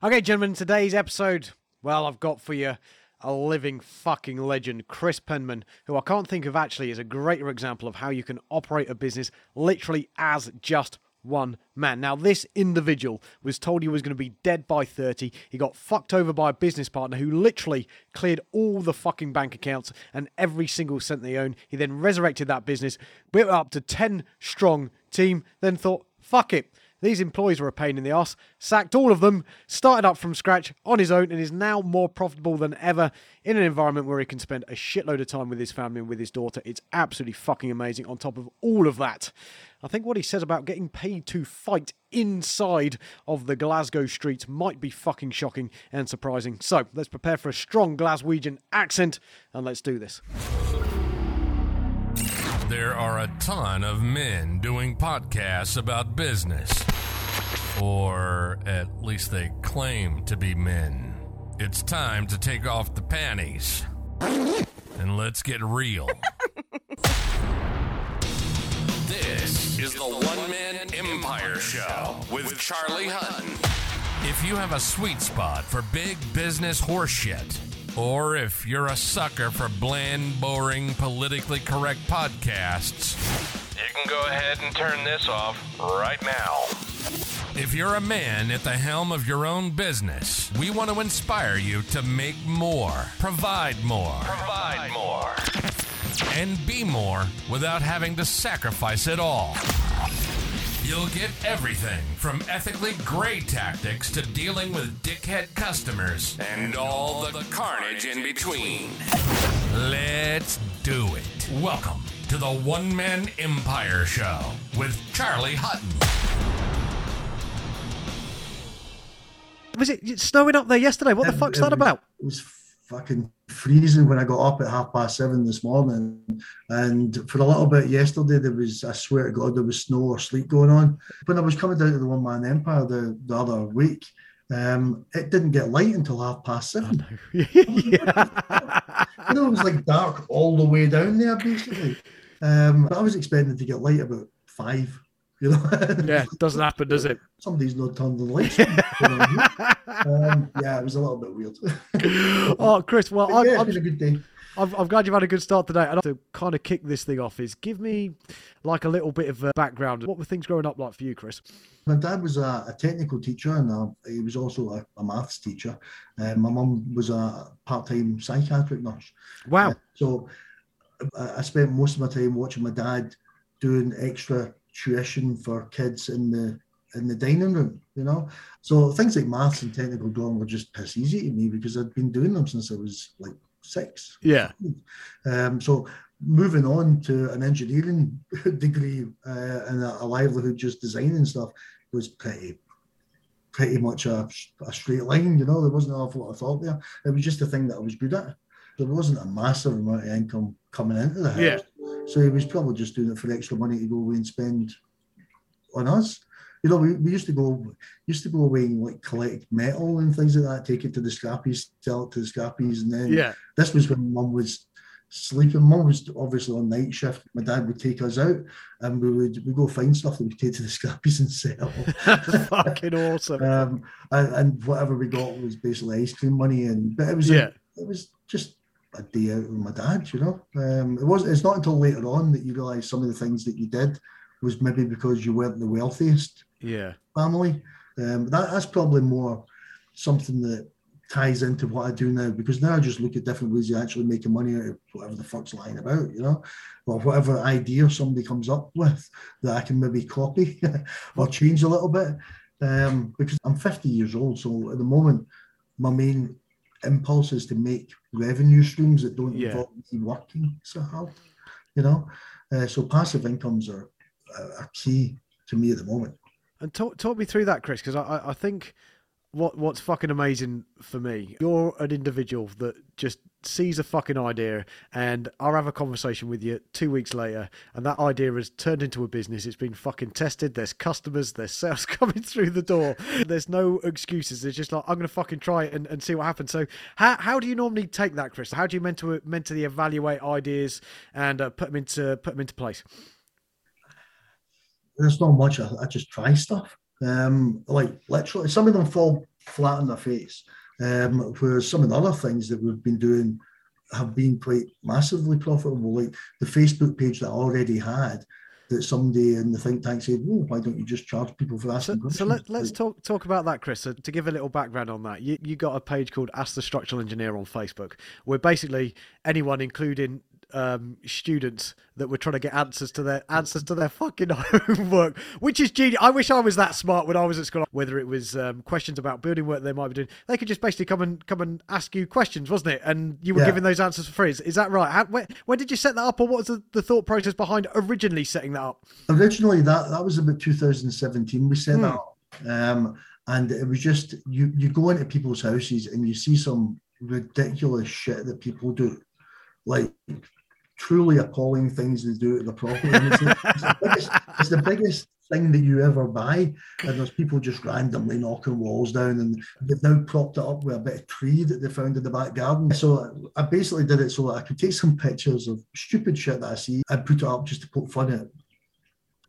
Okay, gentlemen, today's episode, well, I've got for you a living fucking legend, Chris Penman, who I can't think of actually is a greater example of how you can operate a business literally as just one man. Now, this individual was told he was going to be dead by 30. He got fucked over by a business partner who literally cleared all the fucking bank accounts and every single cent they own. He then resurrected that business, built up to 10 strong team, then thought, fuck it. These employees were a pain in the ass, sacked all of them, started up from scratch on his own, and is now more profitable than ever in an environment where he can spend a shitload of time with his family and with his daughter. It's absolutely fucking amazing. On top of all of that, I think what he says about getting paid to fight inside of the Glasgow streets might be fucking shocking and surprising. So let's prepare for a strong Glaswegian accent and let's do this. There are a ton of men doing podcasts about business. Or at least they claim to be men. It's time to take off the panties. And let's get real. this is the One Man Empire Show with Charlie Hutton. If you have a sweet spot for big business horseshit, or if you're a sucker for bland, boring, politically correct podcasts, you can go ahead and turn this off right now. If you're a man at the helm of your own business, we want to inspire you to make more, provide more, provide more, and be more without having to sacrifice it all. You'll get everything from ethically gray tactics to dealing with dickhead customers and all the carnage in between. Let's do it. Welcome to the One Man Empire Show with Charlie Hutton. Was it snowing up there yesterday? What the fuck's that was- about? It was fucking freezing when I got up at half past seven this morning. And for a little bit yesterday, there was, I swear to God, there was snow or sleet going on. When I was coming down to the One Man Empire the, the other week, um, it didn't get light until half past seven. yeah. You know, it was like dark all the way down there, basically. Um, but I was expecting to get light about five. You know, yeah, doesn't happen, does it? Somebody's not turned the lights on. um, yeah, it was a little bit weird. oh, Chris, well, I'm, yeah, it's been a good day. I'm, I'm glad you've had a good start today. And to kind of kick this thing off is give me like a little bit of a background. What were things growing up like for you, Chris? My dad was a, a technical teacher and a, he was also a, a maths teacher. Uh, my mum was a part-time psychiatric nurse. Wow. Uh, so I, I spent most of my time watching my dad doing extra tuition for kids in the in the dining room, you know. So things like maths and technical drawing were just piss easy to me because I'd been doing them since I was like six. Yeah. Um, so moving on to an engineering degree uh, and a, a livelihood just designing stuff was pretty pretty much a, a straight line, you know, there wasn't an awful lot of thought there. It was just a thing that I was good at. There wasn't a massive amount of income coming into the house. Yeah. So he was probably just doing it for extra money to go away and spend on us. You know, we, we used to go used to go away and like collect metal and things like that, take it to the scrappies, sell it to the scrappies, and then Yeah. this was when mum was sleeping. Mum was obviously on night shift. My dad would take us out and we would we go find stuff that we take to the scrappies and sell. Fucking awesome. um, and, and whatever we got was basically ice cream money. And but it was Yeah. it was just a day out with my dad. You know, um, it was. It's not until later on that you realise some of the things that you did was maybe because you weren't the wealthiest Yeah. family. Um, that, that's probably more something that ties into what I do now because now I just look at different ways of actually making money out of whatever the fuck's lying about, you know, or whatever idea somebody comes up with that I can maybe copy or change a little bit. Um, because I'm 50 years old, so at the moment, my main impulse is to make revenue streams that don't Yeah. involve me working so hard, you know. Uh, so passive incomes are, are are key to me at the moment. And talk talk me through that, Chris, because I I think what what's fucking amazing for me, you're an individual that just sees a fucking idea, and I'll have a conversation with you two weeks later, and that idea has turned into a business. It's been fucking tested. There's customers. There's sales coming through the door. There's no excuses. It's just like I'm gonna fucking try it and, and see what happens. So how how do you normally take that, Chris? How do you mental, mentally evaluate ideas and uh, put them into put them into place? there's not much. I just try stuff. Um, like literally, some of them fall flat on their face. Um, whereas some of the other things that we've been doing have been quite massively profitable. Like the Facebook page that I already had, that somebody in the think tank said, "Oh, why don't you just charge people for asking so, questions?" So let, us talk talk about that, Chris. So to give a little background on that, you you got a page called Ask the Structural Engineer on Facebook, where basically anyone, including um, students that were trying to get answers to their answers to their fucking homework, which is genius. I wish I was that smart when I was at school. Whether it was um, questions about building work they might be doing, they could just basically come and come and ask you questions, wasn't it? And you were Yeah. giving those answers for free. Is, is that right? How, when, when did you set that up, or what was the, the thought process behind originally setting that up? originally that that was about 2017 we set that up um and it was just you you go into people's houses and you see some ridiculous shit that people do like truly appalling things they do at the property it's, the, it's, the biggest, it's the biggest thing that you ever buy and there's people just randomly knocking walls down and they've now propped it up with a bit of tree that they found in the back garden so i basically did it so that i could take some pictures of stupid shit that i see and put it up just to poke fun at it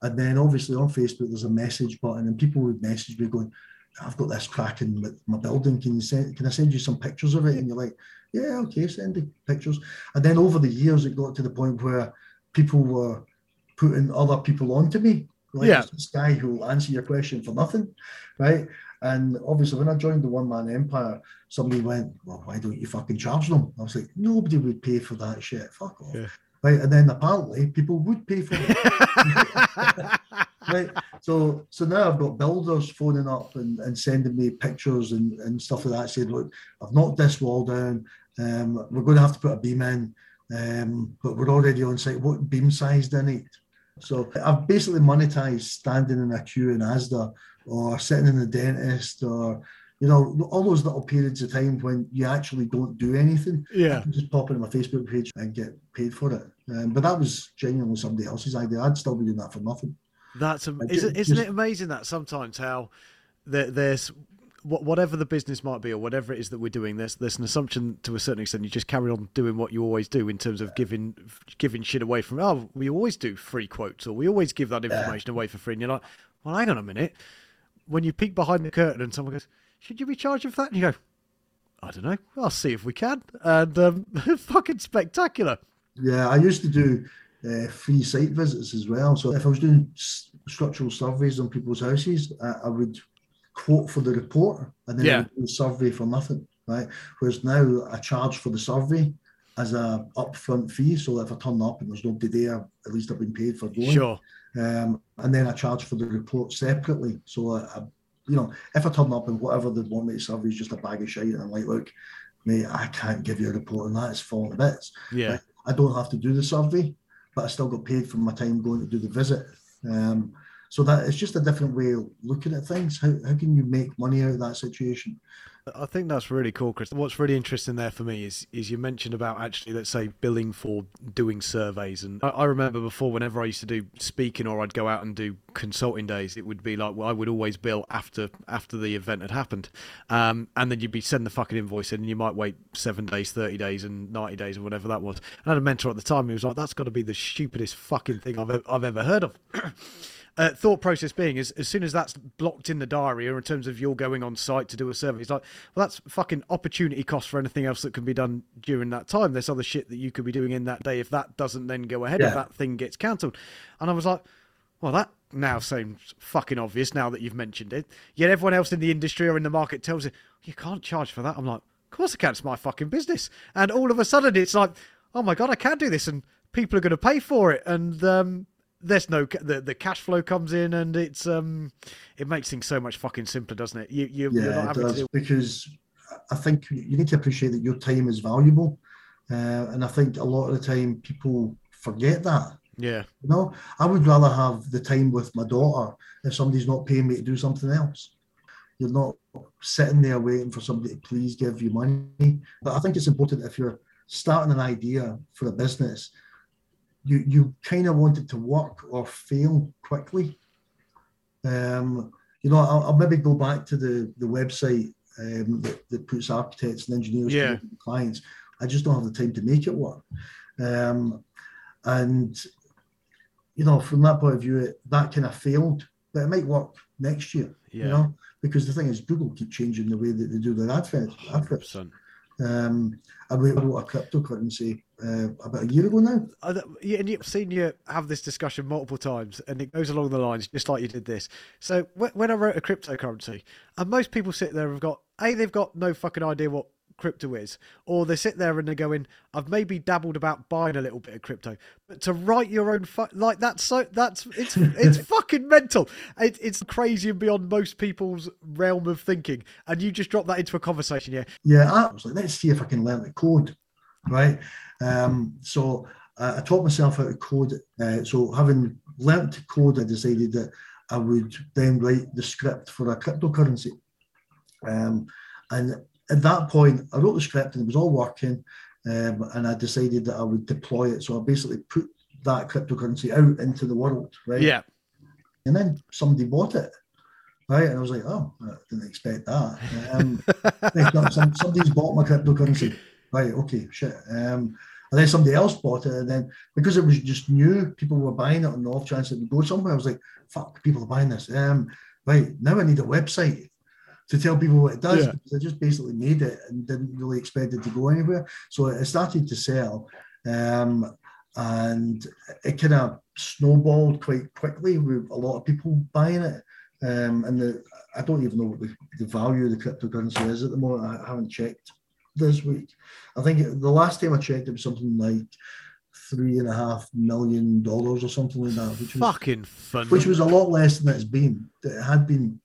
and then obviously on Facebook, there's a message button, and people would message me going, "I've got this cracking with my building. Can you send? Can I send you some pictures of it?" And you're like, "Yeah, okay, send the pictures." And then over the years, it got to the point where people were putting other people onto me. Like Yeah. this guy who will answer your question for nothing, right? And obviously, when I joined the one man empire, somebody went, "Well, why don't you fucking charge them?" I was like, "Nobody would pay for that shit. Fuck off." Yeah. Right, and then apparently people would pay for it right so so now i've got builders phoning up and, and sending me pictures and, and stuff like that saying look i've knocked this wall down um, we're going to have to put a beam in um, but we're already on site what beam size do i need so i've basically monetized standing in a queue in asda or sitting in the dentist or you know all those little periods of time when you actually don't do anything yeah. Just pop it on my Facebook page and get paid for it. Um, but that was genuinely somebody else's idea. I'd still be doing that for nothing. That's am- isn't, isn't just- it amazing that sometimes how there, there's whatever the business might be or whatever it is that we're doing there's there's an assumption to a certain extent you just carry on doing what you always do in terms of giving giving shit away from oh we always do free quotes or we always give that information away for free. And you're like well hang on a minute. When you peek behind the curtain and someone goes should you be charging for that and you go I don't know. I'll see if we can. And um, fucking spectacular. Yeah, I used to do uh, free site visits as well. So if I was doing structural surveys on people's houses, I, I would quote for the report and then Yeah. do the survey for nothing, right? Whereas now I charge for the survey as a upfront fee. So if I turn up and there's nobody there, at least I've been paid for going. sure Um, and then I charge for the report separately. So, I, I, you know, if I turn up and whatever they want me to survey is just a bag of shit, and I'm like, look, mate, I can't give you a report on that. It's falling to bits. yeah Right? I don't have to do the survey, but I still got paid for my time going to do the visit. Um, so that it's just a different way of looking at things. How, how can you make money out of that situation? I think that's really cool, Chris. What's really interesting there for me is is you mentioned about actually, let's say, billing for doing surveys. And I, I remember before, whenever I used to do speaking or I'd go out and do consulting days, it would be like, well, I would always bill after after the event had happened, um, and then you'd be sending the fucking invoice in, and you might wait seven days, thirty days, and ninety days, or whatever that was. And I had a mentor at the time who was like, "That's got to be the stupidest fucking thing I've I've ever heard of." uh, thought process being is as soon as that's blocked in the diary or in terms of you're going on site to do a survey, it's like, well, that's fucking opportunity cost for anything else that can be done during that time. There's other shit that you could be doing in that day if that doesn't then go ahead, if that thing gets cancelled. And I was like, well, that now seems fucking obvious now that you've mentioned it. Yet everyone else in the industry or in the market tells you, you can't charge for that. I'm like, of course I can. It's my fucking business. And all of a sudden it's like, oh my God, I can do this. And people are going to pay for it. And, um, there's no the the cash flow comes in and it's um it makes things so much fucking simpler doesn't it you, you you're Yeah, not it having to do because I think you need to appreciate that your time is valuable, uh, and I think a lot of the time people forget that. yeah You know, I would rather have the time with my daughter if somebody's not paying me to do something else. You're not sitting there waiting for somebody to please give you money. But I think it's important if you're starting an idea for a business, you you kind of want it to work or fail quickly. Um, you know, I'll, I'll maybe go back to the the website um, that, that puts architects and engineers Yeah. together clients. I just don't have the time to make it work. Um, and you know, from that point of view, it, that kind of failed, but it might work next year. yeah You know, because the thing is, Google keep changing the way that they do their adverts. 100%. Um, I wrote a cryptocurrency uh, about a year ago now. And you've seen you have this discussion multiple times, and it goes along the lines just like you did this. So when I wrote a cryptocurrency, and most people sit there and have got a they've got no fucking idea what crypto is, or they sit there and they're going, "I've maybe dabbled about buying a little bit of crypto," but to write your own fu- like that's so that's it's it's fucking mental. It, it's crazy and beyond most people's realm of thinking, and you just drop that into a conversation. Yeah, Yeah, I was like, let's see if I can learn the code, right? Um, so I, I taught myself how to code. Uh, so having learnt to code, I decided that I would then write the script for a cryptocurrency. Um, and at that point, I wrote the script and it was all working. Um, and I decided that I would deploy it. So I basically put that cryptocurrency out into the world, right? yeah, And then somebody bought it, right? And I was like, oh, I didn't expect that. Um, somebody's bought my cryptocurrency. Right, okay, shit. Um, and then somebody else bought it, and then because it was just new, people were buying it on the off chance it would go somewhere. I was like, fuck, people are buying this. Um, right, now I need a website to tell people what it does. Yeah. because I just basically made it and didn't really expect it to go anywhere. So it started to sell. Um, and it kind of snowballed quite quickly with a lot of people buying it. Um, and the, I don't even know what the, the value of the cryptocurrency is at the moment. I haven't checked this week. I think it, the last time I checked, it was something like three and a half million dollars or something like that, which was fucking which was a lot less than it's been. It had been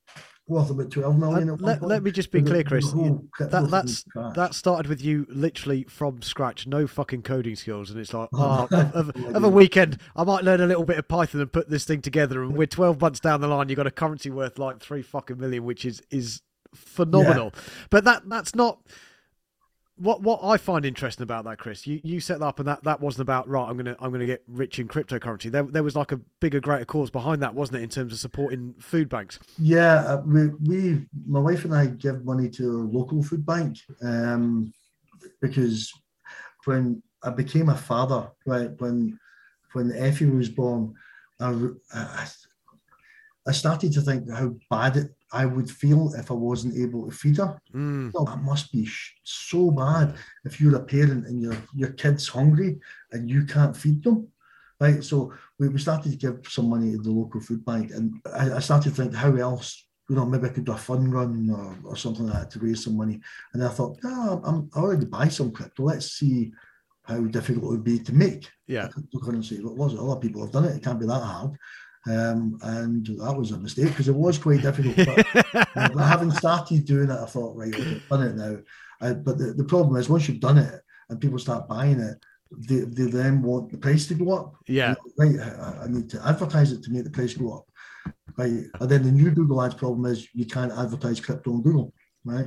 worth about twelve million. at one let, let me just be clear, the Chris. that that's that started with you literally from scratch, no fucking coding skills, and it's like, Oh, oh, of, of, of a weekend, I might learn a little bit of Python and put this thing together, and we're twelve months down the line, you've got a currency worth like three fucking million, which is is phenomenal. But that that's not. What what I find interesting about that, Chris, you, you set that up and that, that wasn't about right. I'm gonna I'm gonna get rich in cryptocurrency. There there was like a bigger, greater cause behind that, wasn't it, in terms of supporting food banks? Yeah, uh, we, we, my wife and I give money to a local food bank um, because when I became a father, right, when when Effie was born, I, I, I started to think how bad it, I would feel if I wasn't able to feed her. Mm, Oh, that must be sh- so bad if you're a parent and your your kid's hungry and you can't feed them, right? So we, we started to give some money to the local food bank, and I, I started to think how else, you know, maybe I could do a fun run or, or something like that to raise some money. And I thought, no, I'm I already buy some crypto. Let's see how difficult it would be to make yeah. a cryptocurrency. Well, lots of other people have done it. It can't be that hard. Um, and that was a mistake because it was quite difficult. But, uh, but having started doing it, I thought, right, okay, I've done it now. Uh, but the, the problem is, once you've done it and people start buying it, they, they then want the price to go up. Yeah. Right, I, I need to advertise it to make the price go up. Right, and then the new Google Ads problem is you can't advertise crypto on Google, right?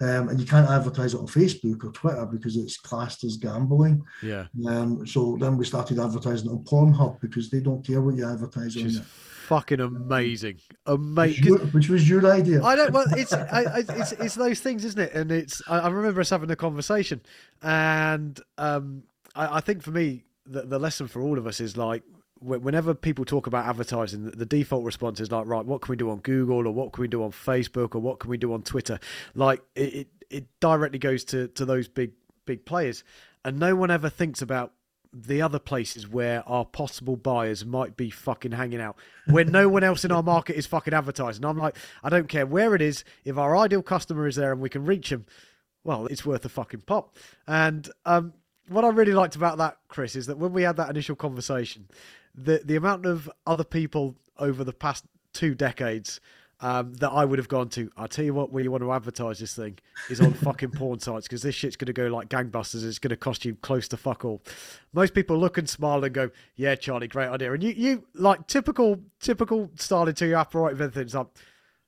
Um, and you can't advertise it on Facebook or Twitter because it's classed as gambling. Yeah. Um, so then we started advertising on Pornhub because they don't care what you advertise Which on is it. fucking amazing. Amazing. which was your idea. I don't. Well, it's I, I, it's it's those things, isn't it? And it's I, I remember us having a conversation, and um, I, I think for me the the lesson for all of us is like whenever people talk about advertising, the, default response is like, right, what can we do on Google or what can we do on Facebook or what can we do on Twitter? Like it it, it directly goes to to those big big players, and no one ever thinks about the other places where our possible buyers might be fucking hanging out where no one else in our market is fucking advertising. I'm like, I don't care where it is. If our ideal customer is there and we can reach them, well, it's worth a fucking pop. And um, what I really liked about that, Chris, is that when we had that initial conversation, the the amount of other people over the past two decades um, that I would have gone to, I'll tell you what, where you want to advertise this thing is on fucking porn sites because this shit's going to go like gangbusters. It's going to cost you close to fuck all. Most people look and smile and go, "Yeah, Charlie, great idea." And you, you like typical, typical style until you operate with everything. It's like,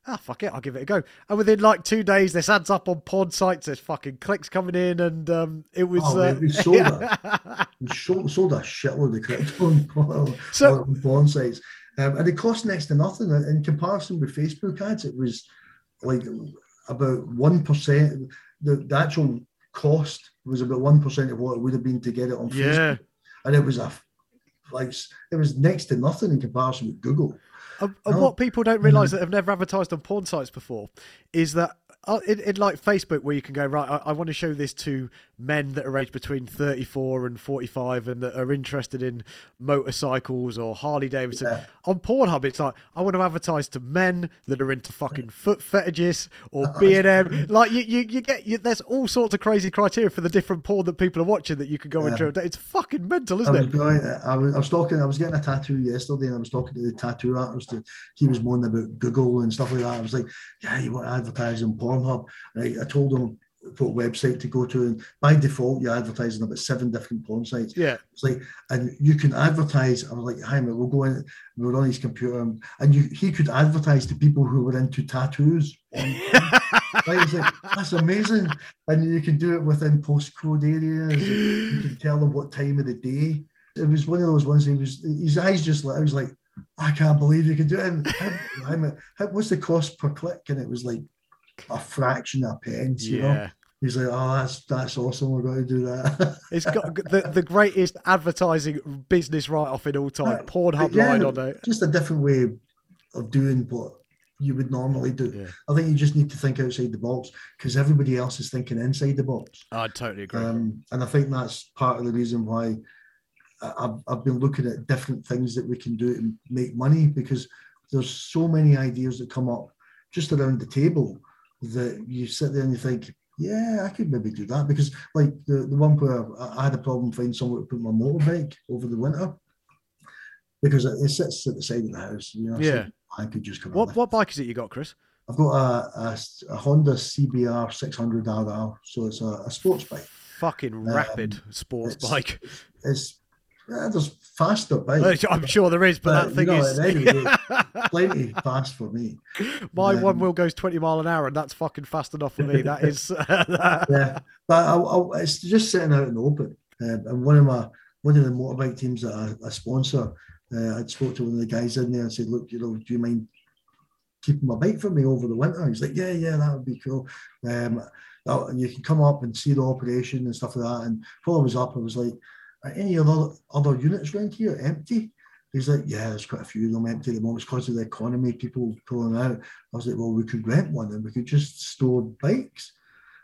ah, fuck it, I'll give it a go. And within like two days, this adds up on porn sites. There's fucking clicks coming in, and um, it was. Oh, uh, we sold it. We sold, sold a shitload of crypto on, So- on porn sites. Um, and it cost next to nothing. In comparison with Facebook ads, it was like about 1%. The, the actual cost was about 1% of what it would have been to get it on Yeah. Facebook. And it was a like it was next to nothing in comparison with Google. And, and what people don't realize mm. that have never advertised on porn sites before is that uh, in, in like Facebook, where you can go right, I, I want to show this to men that are aged between 34 and 45 and that are interested in motorcycles or Harley Davidson. Yeah. On Pornhub, it's like I want to advertise to men that are into fucking foot fetishes or B and M. Like you, you, you get you, there's all sorts of crazy criteria for the different porn that people are watching that you can go Yeah. into. It's fucking mental, isn't was it? going. I was, I was talking. I was getting a tattoo yesterday, and I was talking to the tattoo artist. He was moaning about Google and stuff like that. I was like, "Yeah, you want to advertise on Pornhub?" Right? I told him what website to go to, and by default, you advertise on about seven different porn sites. Yeah. It's like, and you can advertise. I was like, "Hi, we'll go in." We were on his computer, and, and you, he could advertise to people who were into tattoos. right? Like, that's amazing, and you can do it within postcode areas. You can tell them what time of the day. It was one of those ones. He was his eyes just lit. I was like, I can't believe you can do it. And how- how- what's the cost per click? And it was like a fraction of a pence. You know. He's like, oh, that's that's awesome. We're going to do that. It's got the, the greatest advertising business write off in all time. Uh, Pornhub yeah, line on it. just a different way of doing what you would normally do. Yeah. I think you just need to think outside the box because everybody else is thinking inside the box. I totally agree. Um, and I think that's part of the reason why I- I've, I've been looking at different things that we can do to make money because there's so many ideas that come up just around the table that you sit there and you think, yeah, I could maybe do that. Because like the, the one where I had a problem finding somewhere to put my motorbike over the winter because it, it sits at the side of the house. You know, so Yeah. I could just come. what what bike is it you got, Chris? I've got a, a, a Honda CBR 600 RR, so it's a, a sports bike. Fucking um, rapid sports it's- bike. It's yeah, there's faster bikes. I'm sure there is, but But, that you thing know, is. at any plenty fast for me. My um, one wheel goes 20 mile an hour, and that's fucking fast enough for me. That is. Yeah, but I, I, it's just sitting out in the open. Um, and one of my one of the motorbike teams that I, I sponsor, uh, I spoke to one of the guys in there and said, "Look, you know, do you mind keeping my bike for me over the winter?" He's like, "Yeah, yeah, that would be cool." Um, oh, and you can come up and see the operation and stuff like that. And while I was up, I was like, "Are any other other units around here empty?" He's like, yeah, there's quite a few of them empty at the moment. It's because of the economy, people pulling out. I was like, well, we could rent one and we could just store bikes.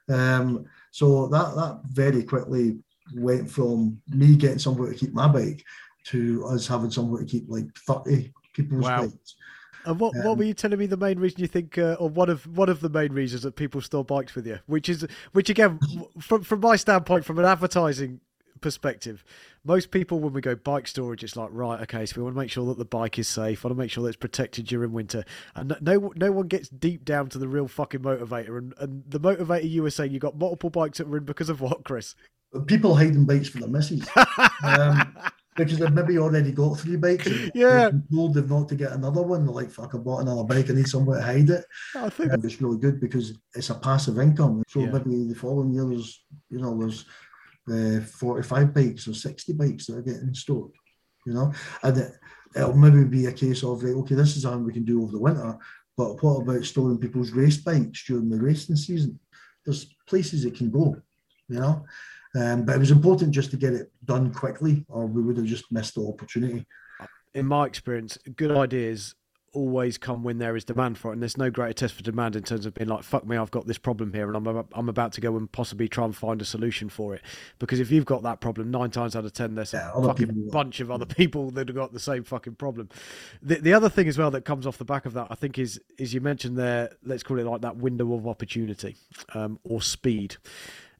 Um, so that that very quickly went from me getting somewhere to keep my bike to us having somewhere to keep like 30 people's Wow. bikes. And what, what Um, were you telling me the main reason you think, uh, or one of one of the main reasons that people store bikes with you, which is, which again, from from my standpoint, from an advertising perspective, most people when we go bike storage, it's like right, okay, so we want to make sure that the bike is safe, want to make sure that it's protected during winter, and no- no one gets deep down to the real fucking motivator, and and the motivator you were saying you got multiple bikes that were in because of what, Chris? People hiding bikes for their missus. um, because they've maybe already got three bikes. Yeah. they've told they've not to get another one. They're like, fuck, I bought another bike. I need somewhere to hide it. I think And it's really good because it's a passive income. So Yeah. maybe the following year there's, you know, there's uh, 45 bikes or 60 bikes that are getting stored, you know, and it, it'll maybe be a case of, right, okay, this is something we can do over the winter, but what about storing people's race bikes during the racing season? There's places it can go, you know. Um, but it was important just to get it done quickly, or we would have just missed the opportunity. in my experience, good ideas always come when there is demand for it, and there's no greater test for demand in terms of being like, "Fuck me, I've got this problem here, and I'm I'm about to go and possibly try and find a solution for it." Because if you've got that problem, nine times out of ten, there's a Yeah, other fucking people bunch of other people that have got the same fucking problem. The the other thing as well that comes off the back of that, I think, is is you mentioned there, let's call it like that window of opportunity, um, or speed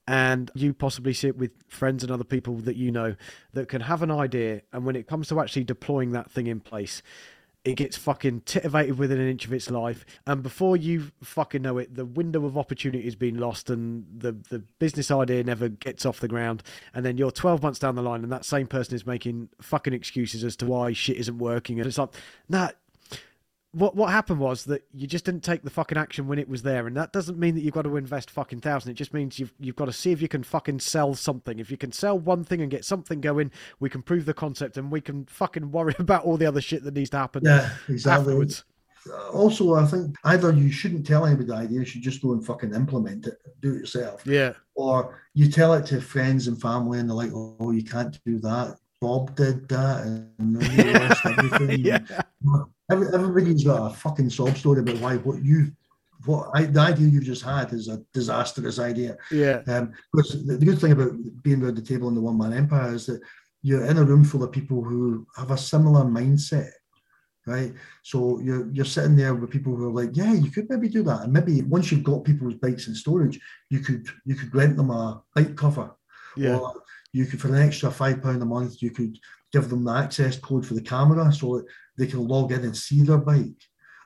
and you possibly sit with friends and other people that you know that can have an idea and when it comes to actually deploying that thing in place it gets fucking titivated within an inch of its life and before you fucking know it the window of opportunity has been lost and the the business idea never gets off the ground and then you're 12 months down the line and that same person is making fucking excuses as to why shit isn't working and it's like nah what what happened was that you just didn't take the fucking action when it was there, and that doesn't mean that you've got to invest fucking thousand. It just means you've you've got to see if you can fucking sell something. If you can sell one thing and get something going, we can prove the concept, and we can fucking worry about all the other shit that needs to happen Yeah, exactly. afterwards. Also, I think either you shouldn't tell anybody the idea, you should just go and fucking implement it, do it yourself. Yeah, Or you tell it to friends and family, and they're like, "Oh, you can't do that." Bob did that, and then he lost everything. yeah, every, everybody's got a fucking sob story about why what you what I, the idea you've just had is a disastrous idea. Yeah. Um, because the, the good thing about being around the table in the one man empire is that you're in a room full of people who have a similar mindset, right? So you're you're sitting there with people who are like, yeah, you could maybe do that, and maybe once you've got people's bikes in storage, you could you could rent them a bike cover, Yeah. or you could for an extra five pound a month, you could give them the access code for the camera so that they can log in and see their bike.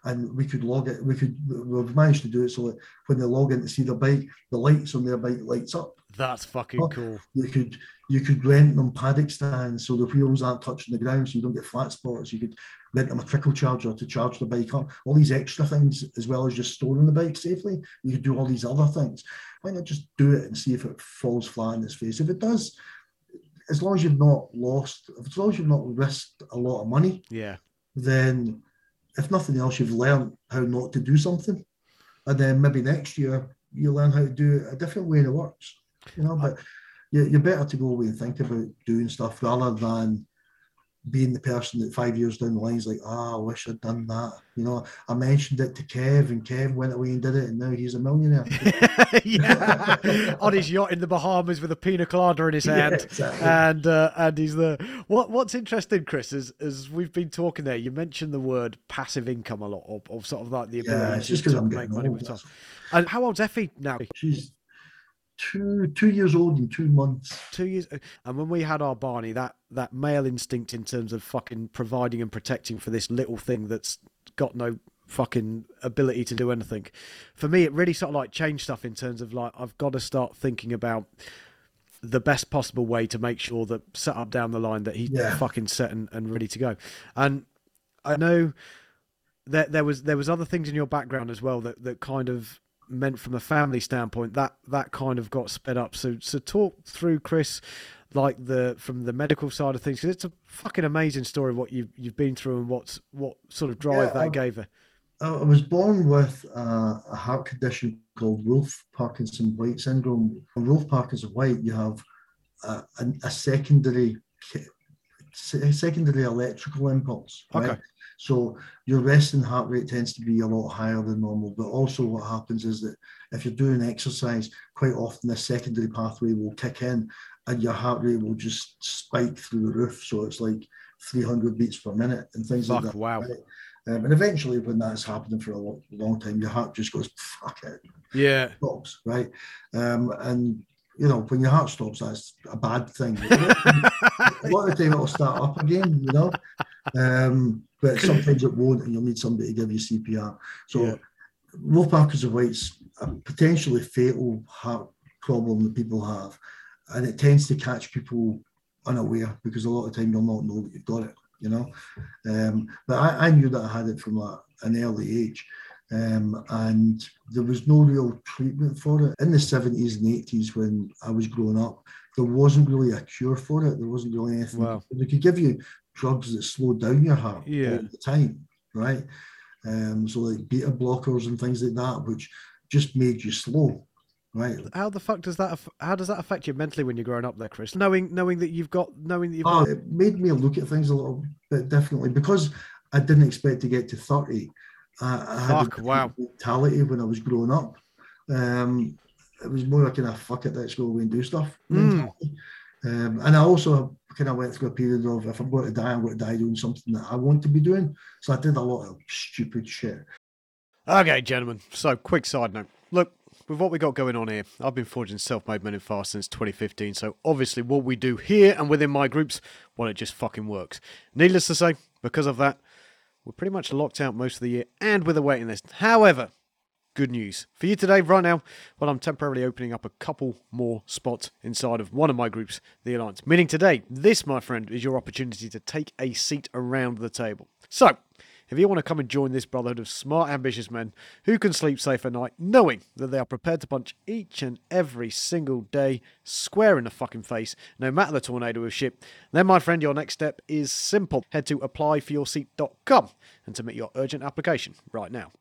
And we could log it. We could. We've managed to do it so that when they log in to see their bike, the lights on their bike lights up. That's fucking cool. You could you could rent them paddock stands so the wheels aren't touching the ground, so you don't get flat spots. You could rent them a trickle charger to charge the bike up. All these extra things, as well as just storing the bike safely. You could do all these other things. Why not just do it and see if it falls flat in its face? If it does, as long as you've not lost, as long as you've not risked a lot of money, Yeah. Then if nothing else, you've learned how not to do something. And then maybe next year you learn how to do it a different way and it works. You know, but you- you're better to go away and think about doing stuff rather than being the person that five years down the line is like, ah, I wish I'd done that. You know, I mentioned it to Kev and Kev went away and did it and now he's a millionaire. On his yacht in the Bahamas with a pina colada in his Yeah, hand. exactly. And uh, and he's the what what's interesting, Chris, is as we've been talking there, you mentioned the word passive income a lot, or, or sort of like the ability Yeah, it's just because I'm make getting money with time. And how old's Effie now? She's two two years old in two months. Two years. Uh, and when we had our Barney, that that male instinct in terms of fucking providing and protecting for this little thing that's got no fucking ability to do anything. For me, it really sort of like changed stuff in terms of like I've got to start thinking about the best possible way to make sure that set up down the line that he's Yeah. fucking set and, and ready to go. And I know that there was there was other things in your background as well that, that kind of meant from a family standpoint that that kind of got sped up. So so talk through Chris like the from the medical side of things because it's a fucking amazing story what you've you've been through and what's what sort of drive Yeah, that I've- gave her. I I was born with a, a heart condition called Wolff Parkinson White syndrome. In Wolff Parkinson White, you have a, a, a secondary secondary electrical impulse. Right? Okay. So your resting heart rate tends to be a lot higher than normal. But also, what happens is that if you're doing exercise, quite often the secondary pathway will kick in, and your heart rate will just spike through the roof. So it's like 300 beats per minute and things like that. wow. right? Um, and eventually, when that's happening for a long, long time, your heart just goes, fuck it, Yeah. stops, right? Um, and, you know, when your heart stops, that's a bad thing. a lot of the time, it'll start up again, you know? Um, but sometimes it won't, and you'll need somebody to give you CPR. So, Yeah. Wolff Parkinson White's a potentially fatal heart problem that people have, and it tends to catch people unaware because a lot of time you'll not know that you've got it, you know. Um, but I, I knew that I had it from a, an early age, um, and there was no real treatment for it in the 70s and 80s when I was growing up. There wasn't really a cure for it. There wasn't really anything. Wow. They could give you drugs that slowed down your heart Yeah. all the time, right? Um, so like beta blockers and things like that, which just made you slow, right? How the fuck does that how does that affect you mentally when you're growing up there, Chris? Knowing knowing that you've got knowing that you've Oh, got it made me look at things a little bit differently because I didn't expect to get to 30. I, I had a Fuck, wow. mentality when I was growing up. Um, it was more like, kind of fuck it, let's go away and do stuff. Mm. Um, and I also kind of went through a period of if I'm going to die, I'm going to die doing something that I want to be doing. So I did a lot of stupid shit. Okay, gentlemen. So, quick side note. Look, with what we got going on here, I've been forging self-made men in fast since 2015. So, obviously, what we do here and within my groups, well, it just fucking works. Needless to say, because of that, we're pretty much locked out most of the year and with a waiting list. However, good news for you today, right now. Well, I'm temporarily opening up a couple more spots inside of one of my groups, the Alliance. Meaning today, this, my friend, is your opportunity to take a seat around the table. So, if you want to come and join this brotherhood of smart, ambitious men who can sleep safe at night, knowing that they are prepared to punch each and every single day square in the fucking face, no matter the tornado of shit, then, my friend, your next step is simple. Head to applyforyourseat.com and submit your urgent application right now.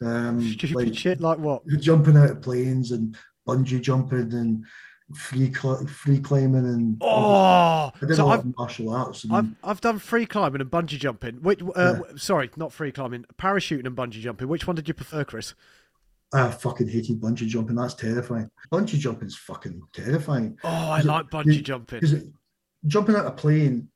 Um, Stupid like shit like what? jumping out of planes and bungee jumping and free cl- free climbing and Oh, I did so a lot I've, of martial arts. I've I've done free climbing and bungee jumping. Which, uh, sorry, not free climbing, parachuting and bungee jumping. Which one did you prefer, Chris? I fucking hated bungee jumping. That's terrifying. Bungee jumping's fucking terrifying. Oh, I Is it- like bungee jumping. Because jumping out a plane,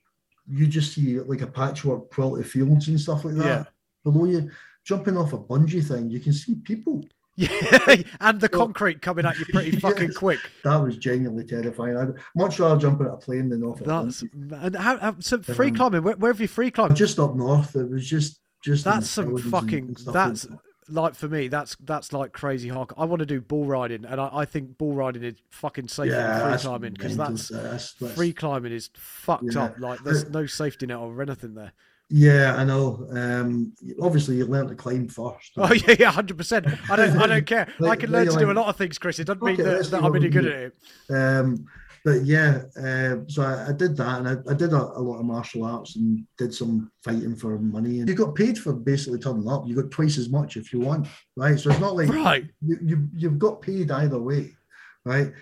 you just see like a patchwork quilt of fields and stuff like that Yeah. below you. Jumping off a bungee thing, you can see people. Yeah, and the concrete coming at you pretty fucking Yes. quick. That was genuinely terrifying. I'd much rather jump out a plane than off a That's and how, so free Um, climbing. Where, where have you free climbed? Just up north, it was just just That's some fucking. like That's that. like for me. That's that's like crazy hard. I want to do bull riding, and I, I think bull riding is fucking safer yeah, than free climbing because that's That's- that's- free climbing is fucked Yeah. up. Like there's no safety net or anything there. Yeah, I know. Um, obviously, you learn to climb first. Oh yeah, yeah, hundred percent. I don't, I don't care. I can learn to do a lot of things, Chris. It doesn't mean that, that I'm any good at it. Um, but yeah, uh, so I, I did that, and I, I did a, a lot of martial arts and did some fighting for money. And you got paid for basically turning up. You got twice as much if you want, right? So it's not like Right. you, you you've got paid either way, right?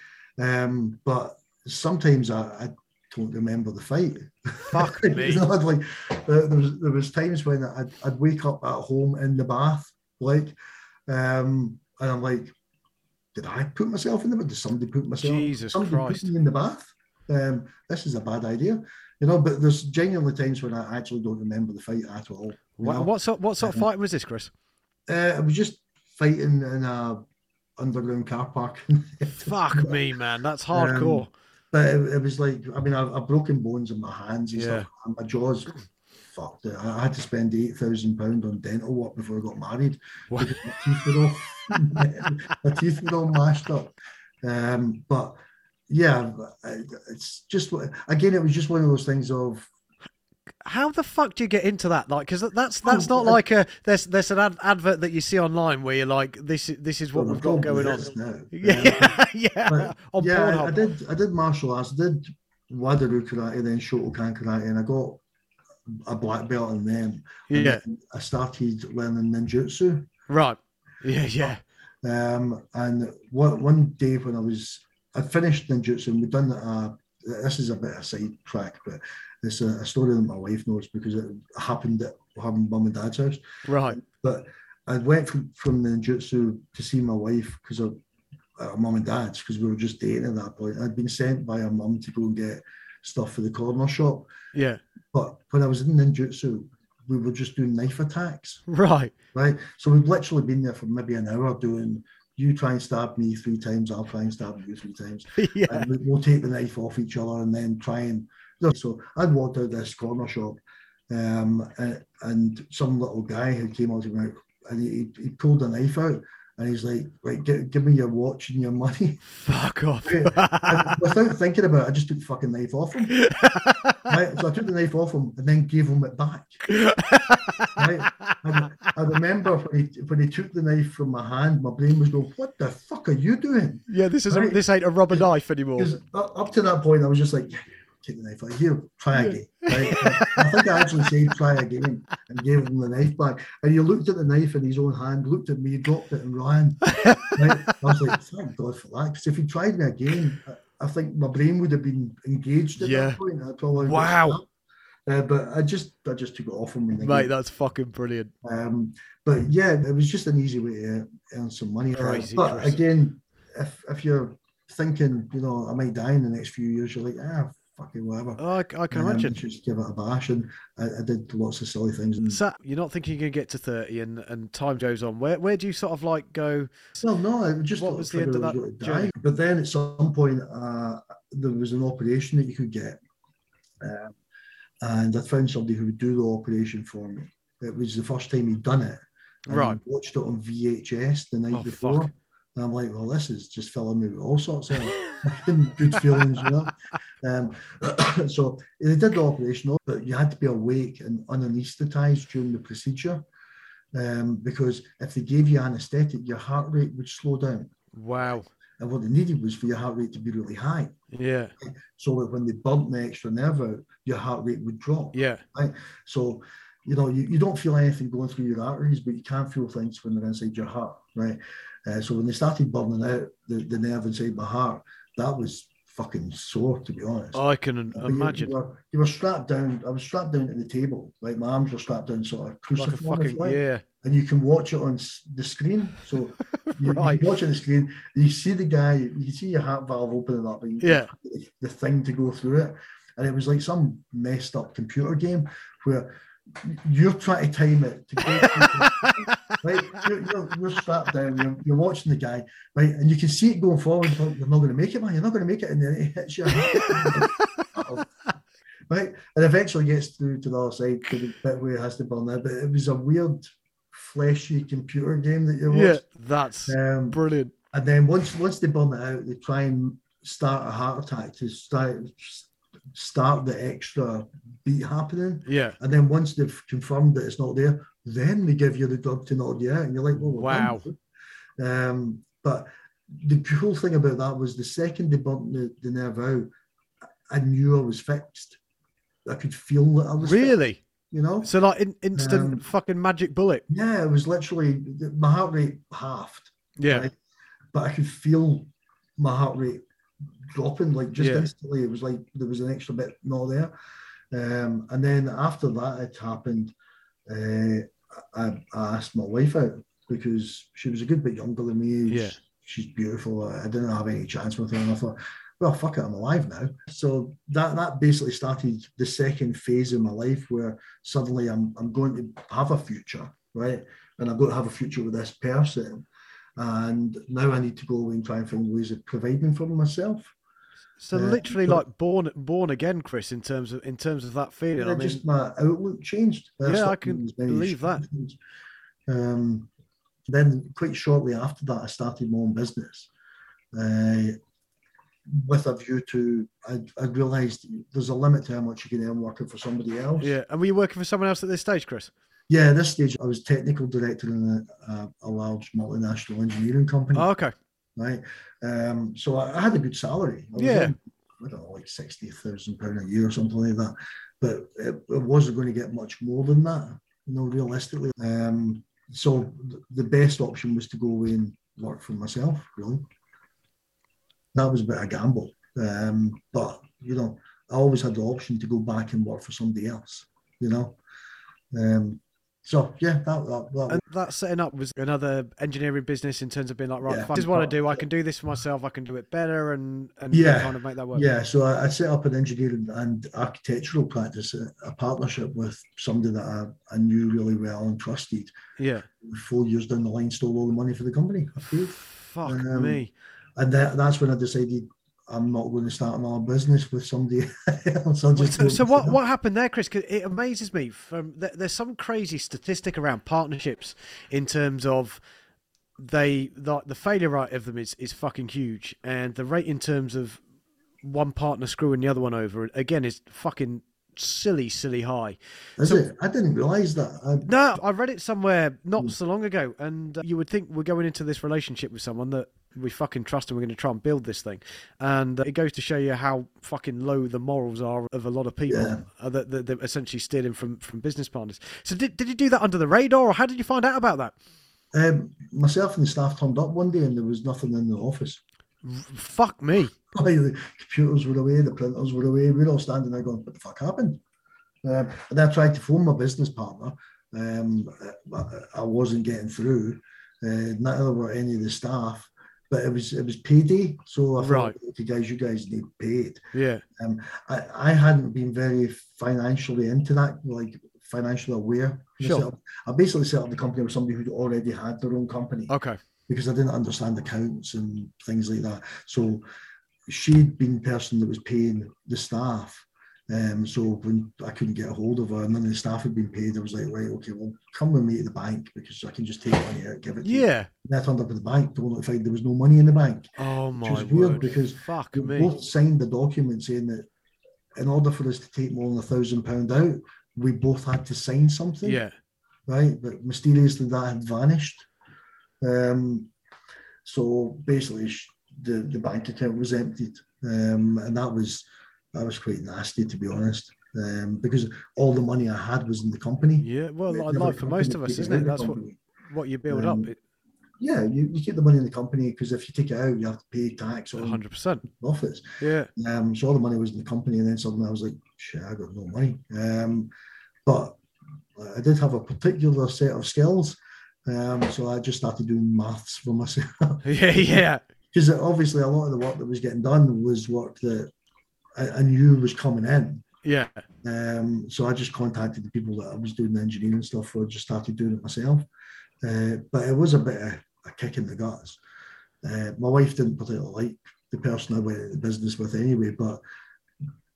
Um, but sometimes I, I don't remember the fight. Fuck me. You know, like there, was there was times when I'd, I'd wake up at home in the bath, like, um, and I'm like, did I put myself in the bath? Did somebody put myself? Jesus somebody Christ. put me in the bath. Um, this is a bad idea, you know. But there's genuinely times when I actually don't remember the fight at all. What, what sort what sort of Um, fight was this, Chris? Uh, I was just fighting in a underground car park. Fuck me, man. That's Um, hardcore. But it, it was like, I mean, I've, I've broken bones in my hands and Yeah. stuff. And my jaws fucked it. I I had to spend eight thousand pound on dental work before I got married. What? My teeth were all my teeth were all mashed up. Um, but yeah, it's just again, it was just one of those things of How the fuck do you get into that? Like, because that's that's Oh, not like a there's there's an ad- advert that you see online where you're like this is this is what well, we've got going on. now. Um, Yeah, yeah. but on yeah, I, I did. I did martial arts. I did Wado-ryu karate, then Shotokan karate, and I got a black belt in them. Yeah. I started learning ninjutsu. Right. Yeah, yeah. Um, and one, one day when I was, I finished ninjutsu and we'd done a, this is a bit of a side track, but it's a, a story that my wife knows because it happened at her mum and dad's house. Right. But I went from, from the ninjutsu to see my wife because of her mum and dad's because we were just dating at that point. I'd been sent by her mum to go and get stuff for the corner shop. Yeah. But when I was in ninjutsu, we were just doing knife attacks Right. right? So we've literally been there for maybe an hour doing. You try and stab me three times, I'll try and stab you three times. yeah. And we- we'll take the knife off each other and then try and. So I'd walked out of this corner shop, um, and, and some little guy who came out to me, and he, he pulled a knife out, and he's like, "Right, give, give me your watch and your money." Fuck off. And without thinking about it, I just took the fucking knife off him. Right? So I took the knife off him and then gave him it back. Right? And I remember when he when he took the knife from my hand, my brain was going, "What the fuck are you doing?" yeah, this is Right. this ain't a rubber knife anymore. Up to that point, I was just like, "Take the knife out here, try again." Right? I think I actually said, "Try again," and gave him the knife back. And he looked at the knife in his own hand, looked at me, dropped it, and ran. Right? I was like, "Thank God for that," because if he tried me again, I- I think my brain would have been engaged at Yeah. that point. I'd probably Wow. Uh, but I just I just took it off him. and then Mate, that's fucking brilliant. um, but yeah, it was just an easy way to earn some money. Uh, but Chris. again, if if you're thinking, you know, I might die in the next few years, you're like, ah, fucking whatever. Oh, I, I can Um, imagine. Just give it a bash, and I, I did lots of silly things. And, So you're not thinking you're going to get to 30 and, and time goes on. Where where do you sort of like go? well, no, I just What was the end of that was going to journey? But then at some point, uh, there was an operation that you could get, um, and I found somebody who would do the operation for me. It was the first time he'd done it. and I Right. watched it on VHS the night Oh, before. fuck. And I'm like, well, this is just filling me with all sorts of good feelings, you know. Um, so they did the operation, but you had to be awake and unanesthetized during the procedure. Um, because if they gave you anesthetic, your heart rate would slow down. Wow. And what they needed was for your heart rate to be really high. Yeah. So that when they bumped the extra nerve out, your heart rate would drop. Yeah. Right? So, you know, you, you don't feel anything going through your arteries, but you can feel things when they're inside your heart, right? Uh, so when they started burning out the, the nerve inside my heart, that was fucking sore to be honest. I can you- imagine. You were, you were strapped down. I was strapped down to the table. Like my arms were strapped down, sort of Like a cruciform, if fucking yeah. and you can watch it on the screen. So you, Right. you watch it on the screen, you see the guy, you see your heart valve opening up, and you Yeah. the, thing to go through it. And it was like some messed up computer game where you're trying to time it to go through, right? You're, you're, you're strapped down, you're, you're watching the guy, right? And you can see it going forward. You're like, You're not going to make it, man. You're not going to make it. And then it hits you. right? And eventually gets through to the other side to the bit where it has to burn out. But it was a weird, fleshy computer game that you Yeah, that's Um, brilliant. and then once once they burn it out, they try and start a heart attack to start start the extra beat happening. Yeah. And then once they've confirmed that it's not there, then they give you the drug to you out, and you're like, "Well, done." Um, but the cool thing about that was the second they bumped the, the nerve out, I knew I was fixed. I could feel that I was fixed, Really? you know. So like in, instant Um, fucking magic bullet. Yeah, it was literally my heart rate halved. Yeah. right? But I could feel my heart rate dropping like just Yeah. instantly. It was like there was an extra bit not there. Um, and then after that had happened, uh, I, I asked my wife out because she was a good bit younger than me. Yeah. She's beautiful. I didn't have any chance with her. And I thought, well, fuck it, I'm alive now. So that that basically started the second phase of my life where suddenly I'm I'm going to have a future, right? And I'm going to have a future with this person. And now I need to go away and try and find ways of providing for myself. So uh, literally but- like born born again, Chris, in terms of in terms of that feeling. Yeah, I mean just my outlook changed. Yeah, I can doing as many believe that. Um, then quite shortly after that, I started my own business. Uh, with a view to, I, I realised there's a limit to how much you can earn working for somebody else. yeah. And were you working for someone else at this stage, Chris? Yeah, at this stage, I was technical director in a, a, a large multinational engineering company. Oh, okay. Right? Um, so I, I had a good salary. I was Yeah. on, I don't know, like sixty thousand pound a year or something like that. But it, it wasn't going to get much more than that, you know, realistically. Um, so th- the best option was to go away and work for myself, really. That was a bit of a gamble. Um, but you know, I always had the option to go back and work for somebody else, you know. Um, so yeah, that that, that And that setting up was another engineering business in terms of being like, right, Yeah. this is what I do. I can do this for myself. I can do it better, and and Yeah. kind of make that work. Yeah, so I, I set up an engineering and architectural practice, a, a partnership with somebody that I, I knew really well and trusted. Yeah. Four years down the line, stole all the money for the company. Fuck Um, me. And that, that's when I decided I'm not going to start another business with somebody else. Just So, so what what happened there, Chris? it amazes me. From there's some crazy statistic around partnerships in terms of they the, the failure rate of them is is fucking huge, and the rate in terms of one partner screwing the other one over again is fucking silly, silly high. Is so- it? I didn't realise that. I, No, I read it somewhere not Hmm. so long ago, and uh, you would think we're going into this relationship with someone that we fucking trust and we're going to try and build this thing. And uh, it goes to show you how fucking low the morals are of a lot of people Yeah. uh, that, that, that essentially stealing from, from business partners. So did, did you do that under the radar, or how did you find out about that? um, myself and the staff turned up one day and there was nothing in the office. Fuck me. The computers were away, the printers were away. We were all standing there going, "What the fuck happened?" Um, and I tried to phone my business partner. Um, I, I wasn't getting through. Uh, neither were any of the staff. But it was it was payday, so I thought, Right. okay, guys, you guys need paid. Yeah. Um, I, I hadn't been very financially into that, like financially aware. Sure. I basically set up the company with somebody who'd already had their own company Okay. because I didn't understand accounts and things like that. So she'd been the person that was paying the staff. Um, so when I couldn't get a hold of her and none of the staff had been paid, I was like, right, okay, well, come with me to the bank because I can just take money out, give it to you. Yeah. And I turned up at the bank to find there was no money in the bank. Oh my was weird because Fuck We me. both signed the document saying that in order for us to take more than a thousand pound out, we both had to sign something Yeah. right? But mysteriously that had vanished. Um, so basically, the the bank account was emptied, um, and that was that was quite nasty to be honest, um, because all the money I had was in the company. Yeah. Well, like, for most of us, isn't it? That's what company. what you build up. Um, It, yeah, you, you keep the money in the company because if you take it out, you have to pay tax on 100%. profits. Yeah. Um, so all the money was in the company, and then suddenly I was like, shit, I got no money. Um, but I did have a particular set of skills. Um, so I just started doing maths for myself. Yeah. Yeah. Because obviously a lot of the work that was getting done was work that I, I knew was coming in. Yeah. Um, so I just contacted the people that I was doing the engineering stuff for, just started doing it myself. Uh, but it was a bit of a kick in the guts. Uh, my wife didn't particularly like the person I went into business with anyway, but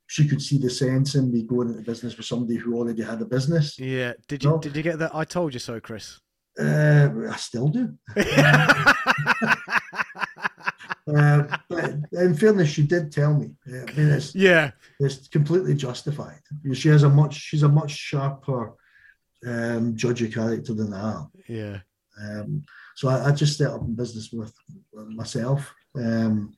she could see the sense in me going into business with somebody who already had a business. Yeah. Did you did you get that? I told you so, Chris. Uh, I still do. But in fairness, she did tell me. I mean, it's, yeah. it's completely justified. She has a much, she's a much sharper um, judge of character than I am. Yeah. Um, so I, I just set up in business with myself, um,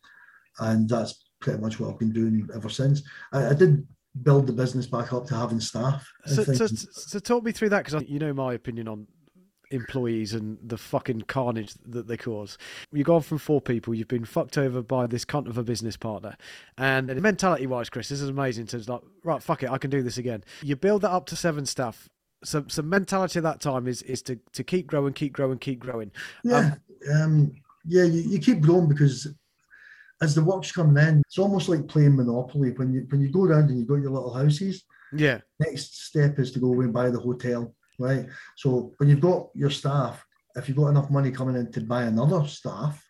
and that's pretty much what I've been doing ever since. I, I did build the business back up to having staff. So, so, so talk me through that because you know my opinion on employees and the fucking carnage that they cause. You've gone from four people, you've been fucked over by this cunt of a business partner. And the mentality wise, Chris, this is amazing. So it's like, right, fuck it, I can do this again. You build that up to seven staff. So, so mentality at that time is is to, to keep growing, keep growing, keep growing. yeah, um, yeah, you, you keep growing because as the work's coming in, it's almost like playing Monopoly. When you when you go around and you got your little houses, Yeah, next step is to go away and buy the hotel, right? So when you've got your staff, if you've got enough money coming in to buy another staff,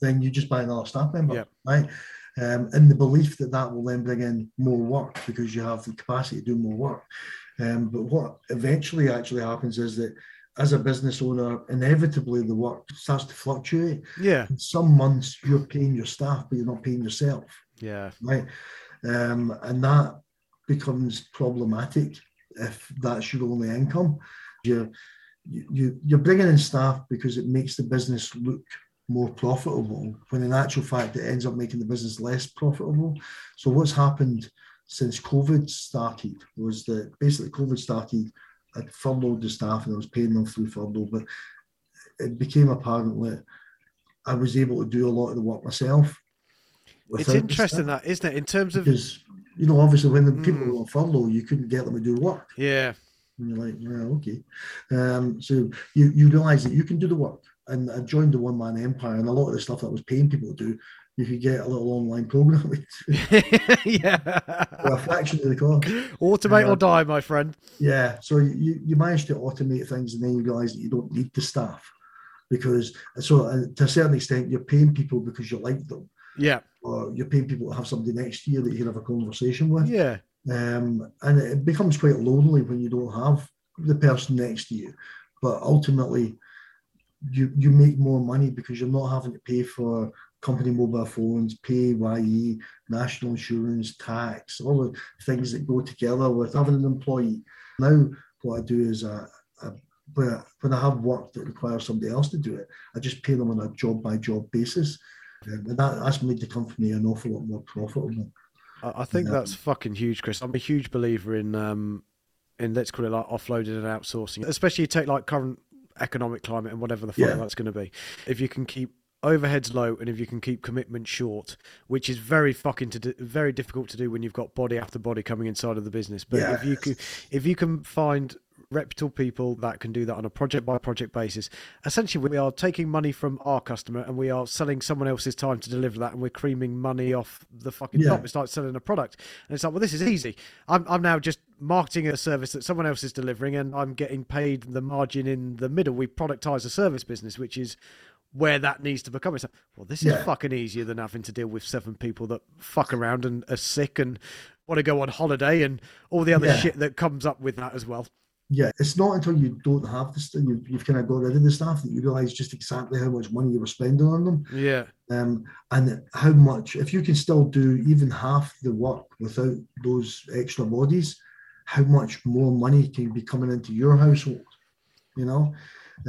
then you just buy another staff member, Yeah. right? Um, in the belief that that will then bring in more work because you have the capacity to do more work. Um, but what eventually actually happens is that as a business owner, inevitably the work starts to fluctuate. yeah, In some months you're paying your staff, but you're not paying yourself yeah, right? Um, and that becomes problematic if that's your only income. You're you you're bringing in staff because it makes the business look more profitable when in actual fact it ends up making the business less profitable. So what's happened since COVID started was that basically COVID started, I furloughed the staff and I was paying them through furlough, but it became apparent that I was able to do a lot of the work myself. It's interesting that, isn't it? In terms of because you know obviously when the people Mm. were on furlough you couldn't get them to do work. Yeah, and you're like yeah okay. Um, so you you realize that you can do the work. And I joined the one man empire and a lot of the stuff that I was paying people to do you could get a little online program. Yeah, for a fraction of the cost. Automate Yeah. or die, my friend. yeah so you you manage to automate things and then you realize that you don't need the staff. Because so uh, to a certain extent you're paying people because you like them Yeah, or you're paying people to have somebody next year that you can have a conversation with yeah, um, and it becomes quite lonely when you don't have the person next to you. But ultimately, you you make more money because you're not having to pay for company mobile phones, PAYE, national insurance, tax, all the things that go together with having an employee. Now, what I do is uh, I, when I- when I have work that requires somebody else to do it, I just pay them on a job by job basis. And that, that's made the company an awful lot more profitable. I, I think Yeah. that's fucking huge, Chris. I'm a huge believer in um, in let's call it like offloading and outsourcing, especially you take like current economic climate and whatever the fuck Yeah. that's going to be. If you can keep overheads low and if you can keep commitment short, which is very fucking to do, very difficult to do when you've got body after body coming inside of the business. But if you can, if you can find reputable people that can do that on a project by project basis. Essentially, we are taking money from our customer and we are selling someone else's time to deliver that, and we're creaming money off the fucking Yeah. top. It's like selling a product, and it's like, well, this is easy. I'm I'm now just marketing a service that someone else is delivering, and I'm getting paid the margin in the middle. We productize a service business, which is where that needs to become. It's like, well, this is Yeah. fucking easier than having to deal with seven people that fuck around and are sick and want to go on holiday and all the other Yeah. shit that comes up with that as well. Yeah, it's not until you don't have the st- you've, you've kind of got rid of the staff that you realise just exactly how much money you were spending on them, Yeah. um, and how much. If you can still do even half the work without those extra bodies, how much more money can be coming into your household? You know,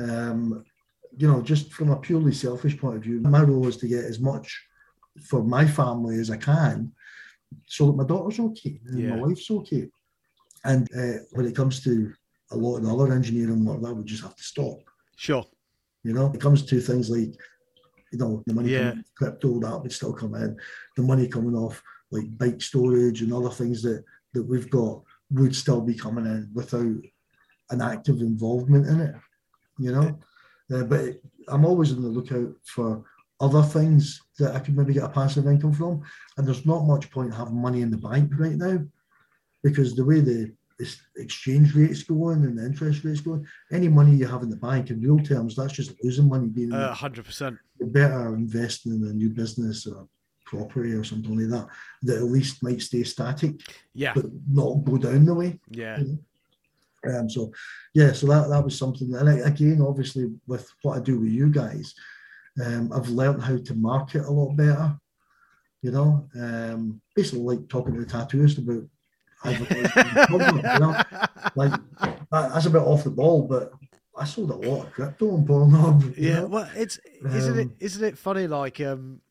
um, you know, just from a purely selfish point of view, my role is to get as much for my family as I can, so that my daughter's okay and Yeah. my wife's okay. And uh, when it comes to a lot of the other engineering work, that would just have to stop. Sure. You know, it comes to things like, you know, the money Yeah. crypto that would still come in, the money coming off like bike storage and other things that that we've got would still be coming in without an active involvement in it. You know, uh, but I'm always on the lookout for other things that I could maybe get a passive income from. And there's not much point having money in the bank right now because the way the exchange rates going and the interest rates going, any money you have in the bank in real terms, that's just losing money. Being Uh, 100%. better investing in a new business or property or something like that that at least might stay static Yeah. but not go down the way. Yeah. Um, so yeah, so that that was something. And I- again, obviously, with what I do with you guys, um, I've learned how to market a lot better. You know, um, basically like talking to a tattooist about advertising you know, like that, that's a bit off the ball, but I sold a lot of crypto on Pornhub. Yeah, know? well, it's isn't it Um, isn't it funny? Like, um,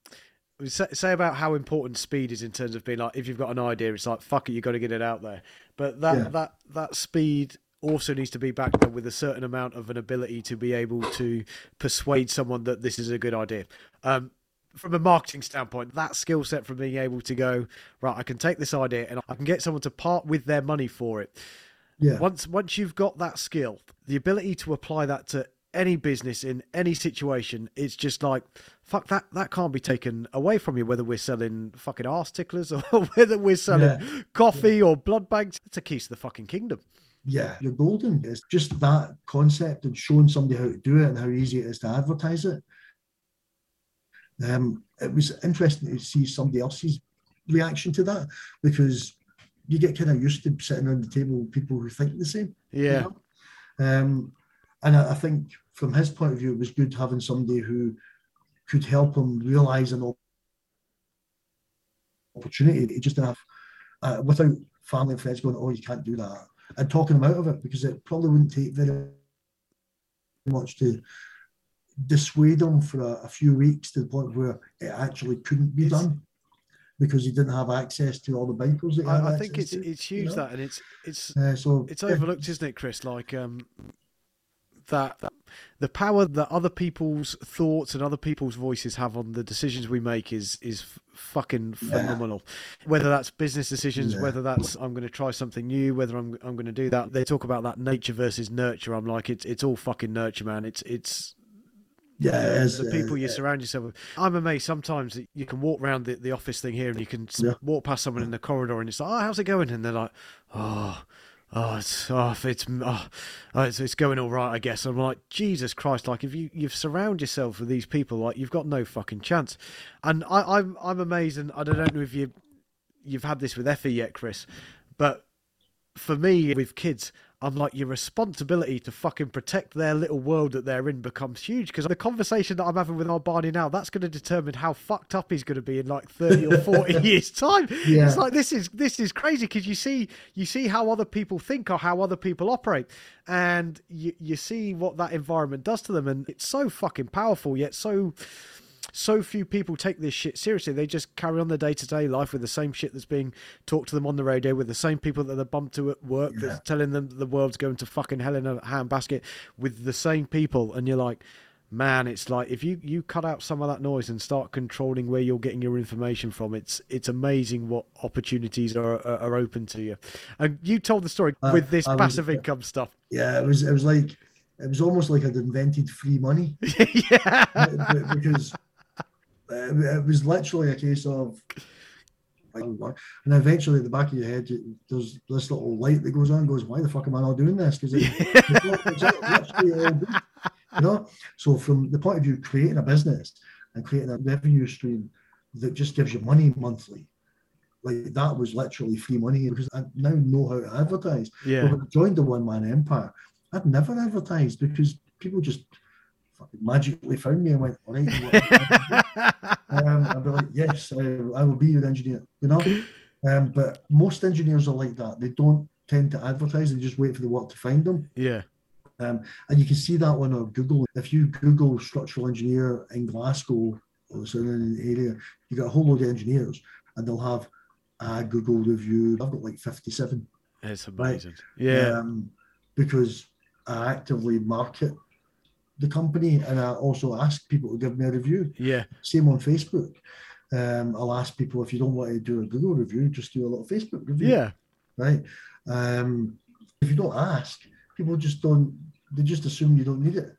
say, say about how important speed is in terms of being like, if you've got an idea, it's like fuck it, you got to get it out there. But that Yeah. that that speed also needs to be backed up with a certain amount of an ability to be able to persuade someone that this is a good idea. Um, from a marketing standpoint, that skill set from being able to go right, I can take this idea and I can get someone to part with their money for it. yeah, Once once you've got that skill, the ability to apply that to any business in any situation, it's just like fuck that that can't be taken away from you. Whether we're selling fucking arse ticklers or whether we're selling Yeah. coffee or blood bags, it's a key to the fucking kingdom. yeah, you're golden. It's just that concept and showing somebody how to do it and how easy it is to advertise it. Um, it was interesting to see somebody else's reaction to that because you get kind of used to sitting around the table with people who think the same. you Yeah, know? Um, and I, I think from his point of view, it was good having somebody who could help him realize an opportunity. He just didn't have, uh, without family and friends going, oh, you can't do that, and talking him out of it because it probably wouldn't take very much to dissuade him for a, a few weeks to the point where it actually couldn't be It's- done because he didn't have access to all the bikers. That he had I, I think it's to, it's you huge know? that, and it's it's Uh, so it's yeah, overlooked, isn't it, Chris? Like um, that, that the power that other people's thoughts and other people's voices have on the decisions we make is is fucking Yeah. phenomenal. Whether that's business decisions, Yeah. whether that's I'm going to try something new, whether I'm I'm going to do that. They talk about that nature versus nurture. I'm like it's it's all fucking nurture, man. It's it's yeah, is, the people uh, you surround yourself with. I'm amazed sometimes that you can walk around the, the office thing here and you can Yeah. walk past someone in the corridor and it's like, oh, how's it going? And they're like, oh, oh, it's, oh, it's, oh, oh, it's, it's going all right, I guess. I'm like, Jesus Christ! Like, if you you've surround yourself with these people, like you've got no fucking chance. And I, I'm I'm amazed, and I don't know if you you've had this with Effie yet, Chris, but for me with kids i'm like your responsibility to fucking protect their little world that they're in becomes huge because the conversation that i'm having with our barney now that's going to determine how fucked up he's going to be in like 30 or 40 years time Yeah. it's like this is this is crazy because you see you see how other people think or how other people operate and you, you see what that environment does to them and it's so fucking powerful yet so so few people take this shit seriously. They just carry on their day to day life with the same shit that's being talked to them on the radio, with the same people that they bump to at work Yeah. that's telling them that the world's going to fucking hell in a handbasket, with the same people. And you're like, man, it's like if you you cut out some of that noise and start controlling where you're getting your information from, it's it's amazing what opportunities are are, are open to you. And you told the story Uh, with this I was- passive income stuff. yeah, it was it was like it was almost like I'd invented free money yeah, uh, because uh, Uh, it was literally a case of and eventually at the back of your head there's this little light that goes on goes why the fuck am I not doing this? Because it's, it's literally you know? So from the point of view creating a business and creating a revenue stream that just gives you money monthly like that was literally free money because I now know how to advertise. Yeah, but when I joined the one man empire, I'd never advertised because people just fucking magically found me and went, all right, you want to um, I'd be like, yes, I, I will be your engineer, you know. Um, but most engineers are like that. They don't tend to advertise; they just wait for the work to find them. yeah, Um, and you can see that one on Google. If you Google structural engineer in Glasgow or surrounding area, you got a whole load of engineers, and they'll have a Google review. I've got like fifty-seven it's Right. amazing. Yeah, um, because I actively market the company and I also ask people to give me a review. Yeah. Same on Facebook. Um, I'll ask people if you don't want to do a Google review, just do a little Facebook review. Yeah. Right. Um, if you don't ask, people just don't. They just assume you don't need it.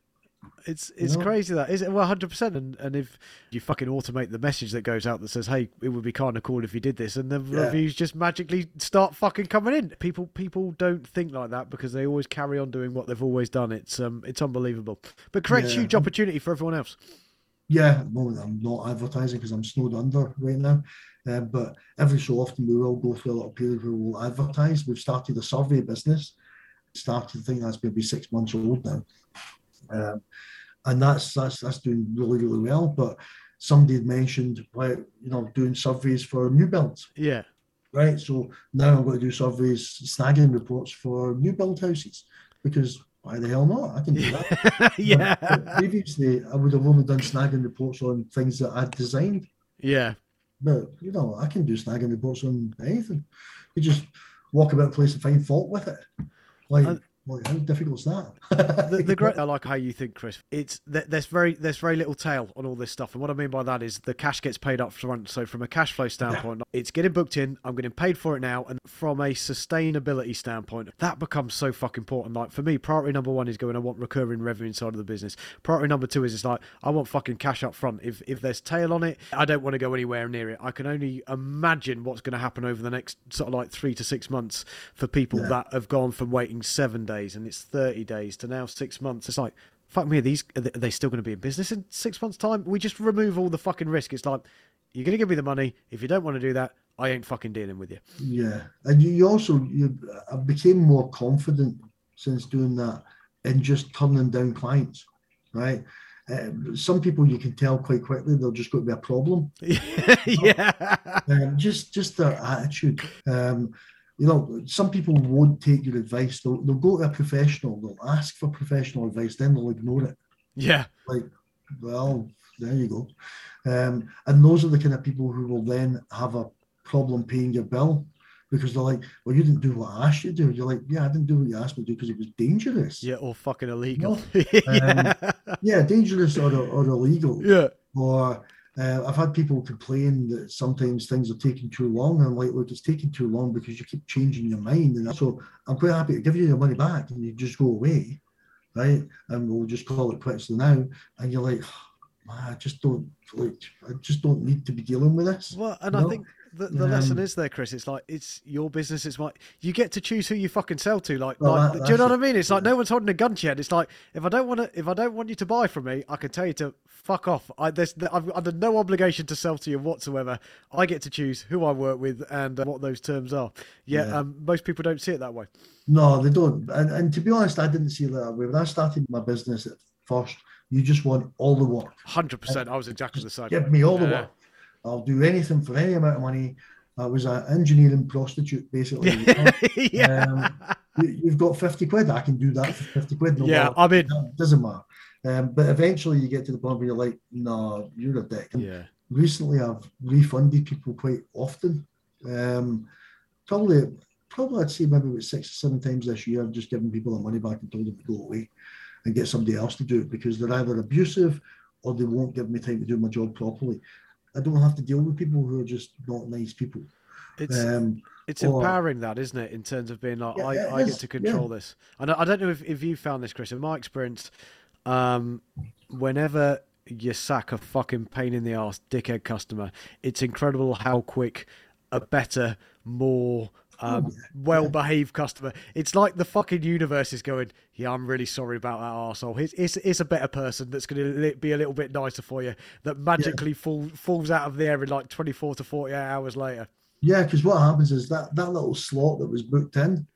It's it's know? crazy that is it well hundred percent and and if you fucking automate the message that goes out that says hey it would be kind of cool if you did this and the Yeah. reviews just magically start fucking coming in people people don't think like that because they always carry on doing what they've always done it's um it's unbelievable but creates Yeah. huge opportunity for everyone else Yeah, at the moment I'm not advertising because I'm snowed under right now. Um, but every so often we will go through a little period where we'll advertise. We've started a survey business. Started, I think that's maybe six months old now. Um, and that's that's that's doing really, really well. But somebody had mentioned like, you know, doing surveys for new builds. yeah Right. So now I'm going to do surveys, snagging reports for new build houses because why the hell not? I can do that. yeah But previously, I would have only done snagging reports on things that I'd designed. yeah But you know, I can do snagging reports on anything. You just walk about a place and find fault with it. Like, And- how difficult is that? the, the great I like how you think, Chris. It's there's very there's very little tail on all this stuff, and what I mean by that is the cash gets paid up front. So from a cash flow standpoint, it's getting booked in. I'm getting paid for it now, and from a sustainability standpoint, that becomes so fucking important. Like for me, priority number one is going. I want recurring revenue inside of the business. Priority number two is it's like I want fucking cash up front. If if there's tail on it, I don't want to go anywhere near it. I can only imagine what's going to happen over the next sort of like three to six months for people Yeah. that have gone from waiting seven days and it's 30 days to now six months. It's like, fuck me, are these are they- still going to be in business in six months' time? We just remove all the fucking risk. It's like, you're going to give me the money. If you don't want to do that, I ain't fucking dealing with you. yeah, and you, you also you I became more confident since doing that and just turning down clients, right? Um, some people you can tell quite quickly they're just going to be a problem. yeah. um, just just their attitude. Um, you know, some people won't take your advice. They'll, they'll go to a professional. They'll ask for professional advice. Then they'll ignore it. Yeah. Like, well, there you go. Um, and those are the kind of people who will then have a problem paying your bill because they're like, well, you didn't do what I asked you to do. You're like, yeah, I didn't do what you asked me to do because it was dangerous. Yeah. Or fucking illegal. Um, yeah. Yeah, dangerous or, or illegal. yeah. or uh, I've had people complain that sometimes things are taking too long. And I'm like, look, it's taking too long because you keep changing your mind. And so I'm quite happy to give you your money back and you just go away, right? And we'll just call it quits now. And you're like, man, I just don't like, I just don't need to be dealing with this. Well, and I think the, the lesson Um, is there, Chris. It's like it's your business. It's my. you get to choose who you fucking sell to. Like, Well, like that- do you know what I mean? It's like no one's holding a gun to you. And It's like if I don't want to, if I don't want you to buy from me, I can tell you to fuck off. I there's I've under no obligation to sell to you whatsoever. I get to choose who I work with and uh, what those terms are. Yeah, Yeah. Um, most people don't see it that way. No, they don't. And, and to be honest, I didn't see it that way. When I started my business at first, you just want all the work. Hundred percent. I was exactly the same. Give me all the Yeah. work. I'll do anything for any amount of money. I was an engineering prostitute, basically. yeah. Um, you, you've got 50 quid. I can do that for 50 quid. No yeah. matter. I mean, It doesn't matter. Um, but eventually you get to the point where you're like, no, you're a dick. And yeah. recently I've refunded people quite often. Um, probably, probably I'd say maybe about six or seven times this year, I've just given people their money back and told them to go away and get somebody else to do it because they're either abusive or they won't give me time to do my job properly. I don't have to deal with people who are just not nice people. It's Um, It's Or- empowering that, isn't it? In terms of being like, Yeah, I, I get to control this. And I, I don't know if, if you found this, Chris. In my experience, um, whenever you sack a fucking pain in the ass dickhead customer, it's incredible how quick a better, more um, Oh, well-behaved customer. It's like the fucking universe is going. Yeah, I'm really sorry about that arsehole. It's, it's, it's a better person that's going to be a little bit nicer for you. That magically fall, falls out of the air in like 24 to 48 hours later. Yeah, because what happens is that that little slot that was booked in,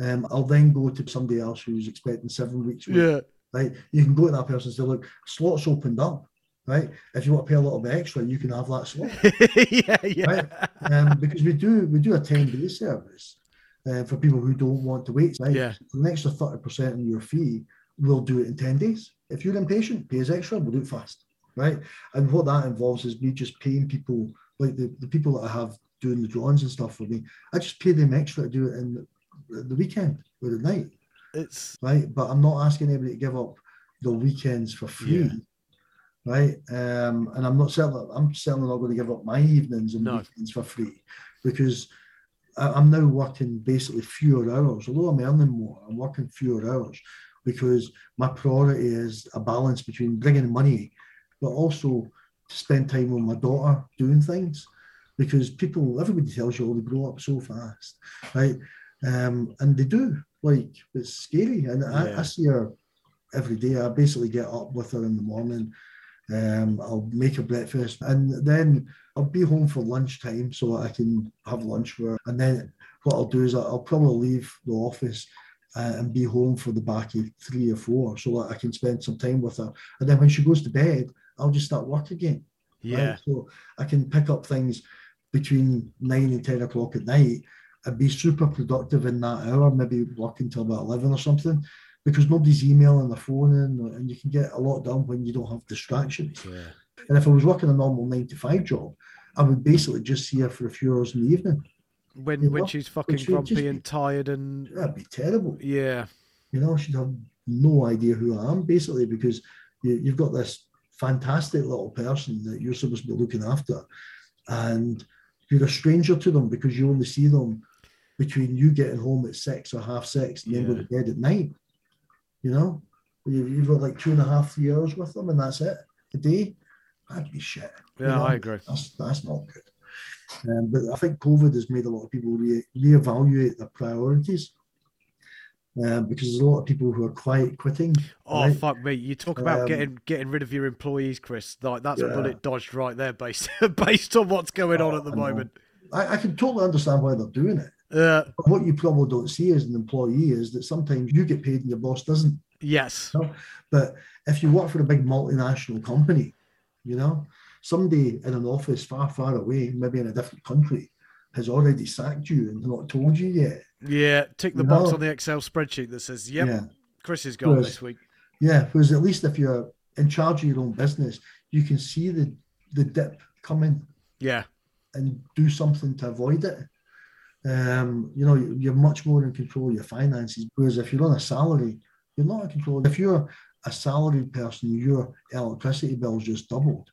um, I'll then go to somebody else who's expecting seven weeks. Yeah. Right. You can go to that person and say, look, slots opened up. Right. If you want to pay a little bit extra, you can have that slot. yeah, yeah. Right. Um, because we do we do a 10 day service uh, for people who don't want to wait. Right. Yeah. For an extra 30% on your fee, we'll do it in 10 days. If you're impatient, pay us extra, we'll do it fast. Right. And what that involves is me just paying people like the, the people that I have doing the drawings and stuff for me. I just pay them extra to do it in the, the weekend or at night It's right? But I'm not asking anybody to give up the weekends for free. Yeah. Right, um, and I'm not certainly I'm certainly not going to give up my evenings and No. weekends for free because I- I'm now working basically fewer hours. Although I'm earning more, I'm working fewer hours because my priority is a balance between bringing money, but also to spend time with my daughter doing things. Because people, everybody tells you, oh, they grow up so fast, right? Um, and they do. Like it's scary, and I, I see her every day. I basically get up with her in the morning. Um, I'll make a breakfast, and then I'll be home for lunchtime so I can have lunch her. And then what I'll do is I'll probably leave the office uh, and be home for the back of three or four so that I can spend some time with her. And then when she goes to bed, I'll just start work again. right? Yeah. So I can pick up things between nine and 10 o'clock at night and be super productive in that hour, maybe work until about 11 or something. Because nobody's emailing their phone in, and you can get a lot done when you don't have distractions. Yeah. And if I was working a normal nine to five job, I would basically just see her for a few hours in the evening. When You when know, she's fucking just grumpy be- and tired and That'd be terrible. yeah. You know, she'd have no idea who I am, basically, because you, you've got this fantastic little person that you're supposed to be looking after, and you're a stranger to them because you only see them between you getting home at six or half six and then go Yeah. to bed at night. You know, You- you've got like two and a half years with them, and that's it a day. That'd be shit. you Yeah, know? I agree. That's that's not good. Um, but I think COVID has made a lot of people re- reevaluate their priorities. Um, because there's a lot of people who are quiet quitting. Oh right? fuck me! You talk about Um, getting getting rid of your employees, Chris. Like that's a bullet dodged right there, based based on what's going on Oh, at the I moment. I, I can totally understand why they're doing it. Uh, But what you probably don't see as an employee is that sometimes you get paid and your boss doesn't. yes. But if you work for a big multinational company, you know, somebody in an office far, far away, maybe in a different country, has already sacked you and not told you yet. Yeah. Tick the box No. on the Excel spreadsheet that says, "Yep, Yeah. Chris is gone Whereas- this week." Yeah. Whereas at least if you're in charge of your own business, you can see the, the dip coming Yeah. and do something to avoid it. Um, you know, you're much more in control of your finances. Whereas if you're on a salary, you're not in control. If you're a salaried person, your electricity bill's just doubled.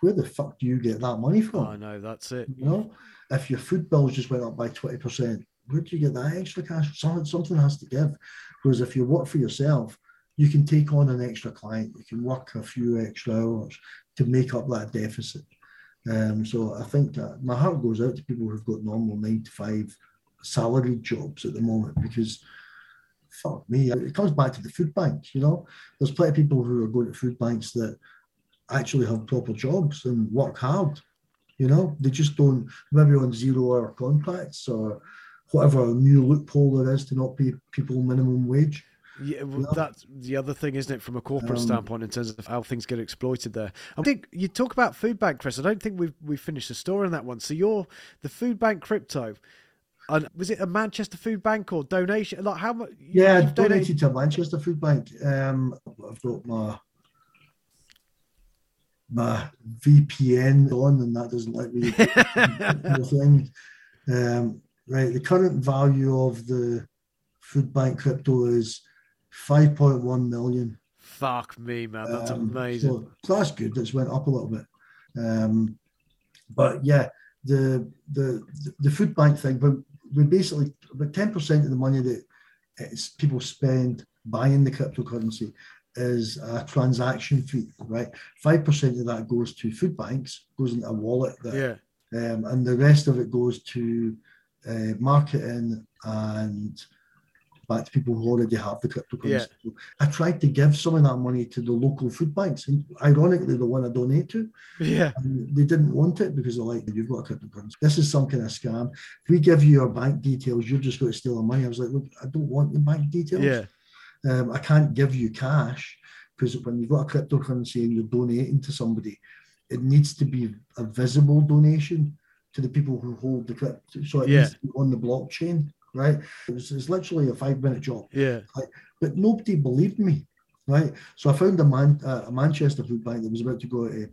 Where the fuck do you get that money from? I know that's it. You know, if your food bills just went up by twenty percent, where do you get that extra cash? Something, something has to give. Whereas if you work for yourself, you can take on an extra client. You can work a few extra hours to make up that deficit. Um, so I think that my heart goes out to people who've got normal nine to five salaried jobs at the moment because fuck me, it comes back to the food banks. You know, there's plenty of people who are going to food banks that actually have proper jobs and work hard. You know, they just don't maybe on zero hour contracts or whatever new loophole there is to not pay people minimum wage. Yeah, well, that's the other thing, isn't it, from a corporate Um, standpoint in terms of how things get exploited there. I think you talk about food bank, Chris. I don't think we've we finished the story on that one. So you're the food bank crypto. And was it a Manchester food bank or donation? Like how much? Yeah, you've donated to Manchester Food Bank. Um, I've got my my VPN on, and that doesn't let me do the thing. Um, right, the current value of the food bank crypto is five point one million. Fuck me, man. That's Um, amazing. So, so that's good. That's went up a little bit. Um, but yeah, the the the food bank thing. But we basically about ten percent of the money that it's people spend buying the cryptocurrency is a transaction fee, right? Five percent of that goes to food banks, goes into a wallet, that, yeah. um, and the rest of it goes to uh, marketing and back to people who already have the cryptocurrency. Yeah. So I tried to give some of that money to the local food banks, and ironically, the one I donate to, Yeah. and they didn't want it because they're like, you've got a cryptocurrency. This is some kind of scam. If we give you your bank details, you're just going to steal our money. I was like, look, I don't want your bank details. Yeah. Um, I can't give you cash because when you've got a cryptocurrency and you're donating to somebody, it needs to be a visible donation to the people who hold the crypto. So it Yeah. needs to be on the blockchain, right? It was, it's literally a five minute job, Yeah. but nobody believed me, right? So I found a, man, uh, a Manchester food bank that was about to go out of,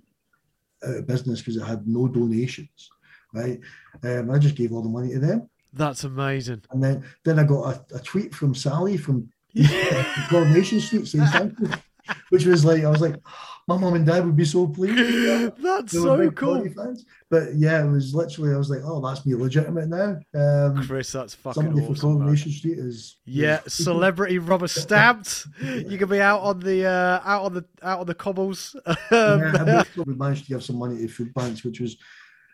out of business because it had no donations, right? Um, I just gave all the money to them. That's amazing. And then, then I got a, a tweet from Sally from Yeah. Coronation Street saying thank you. which was like I was like, my mom and dad would be so pleased. That's so cool. But yeah, it was literally I was like, oh, that's me legitimate now. Um, Chris, that's fucking somebody awesome. man. Coronation Street is Yeah, is- celebrity rubber stamped. You can be out on the uh, out on the out on the cobbles. Yeah, Um, we- we managed to give some money to food banks, which was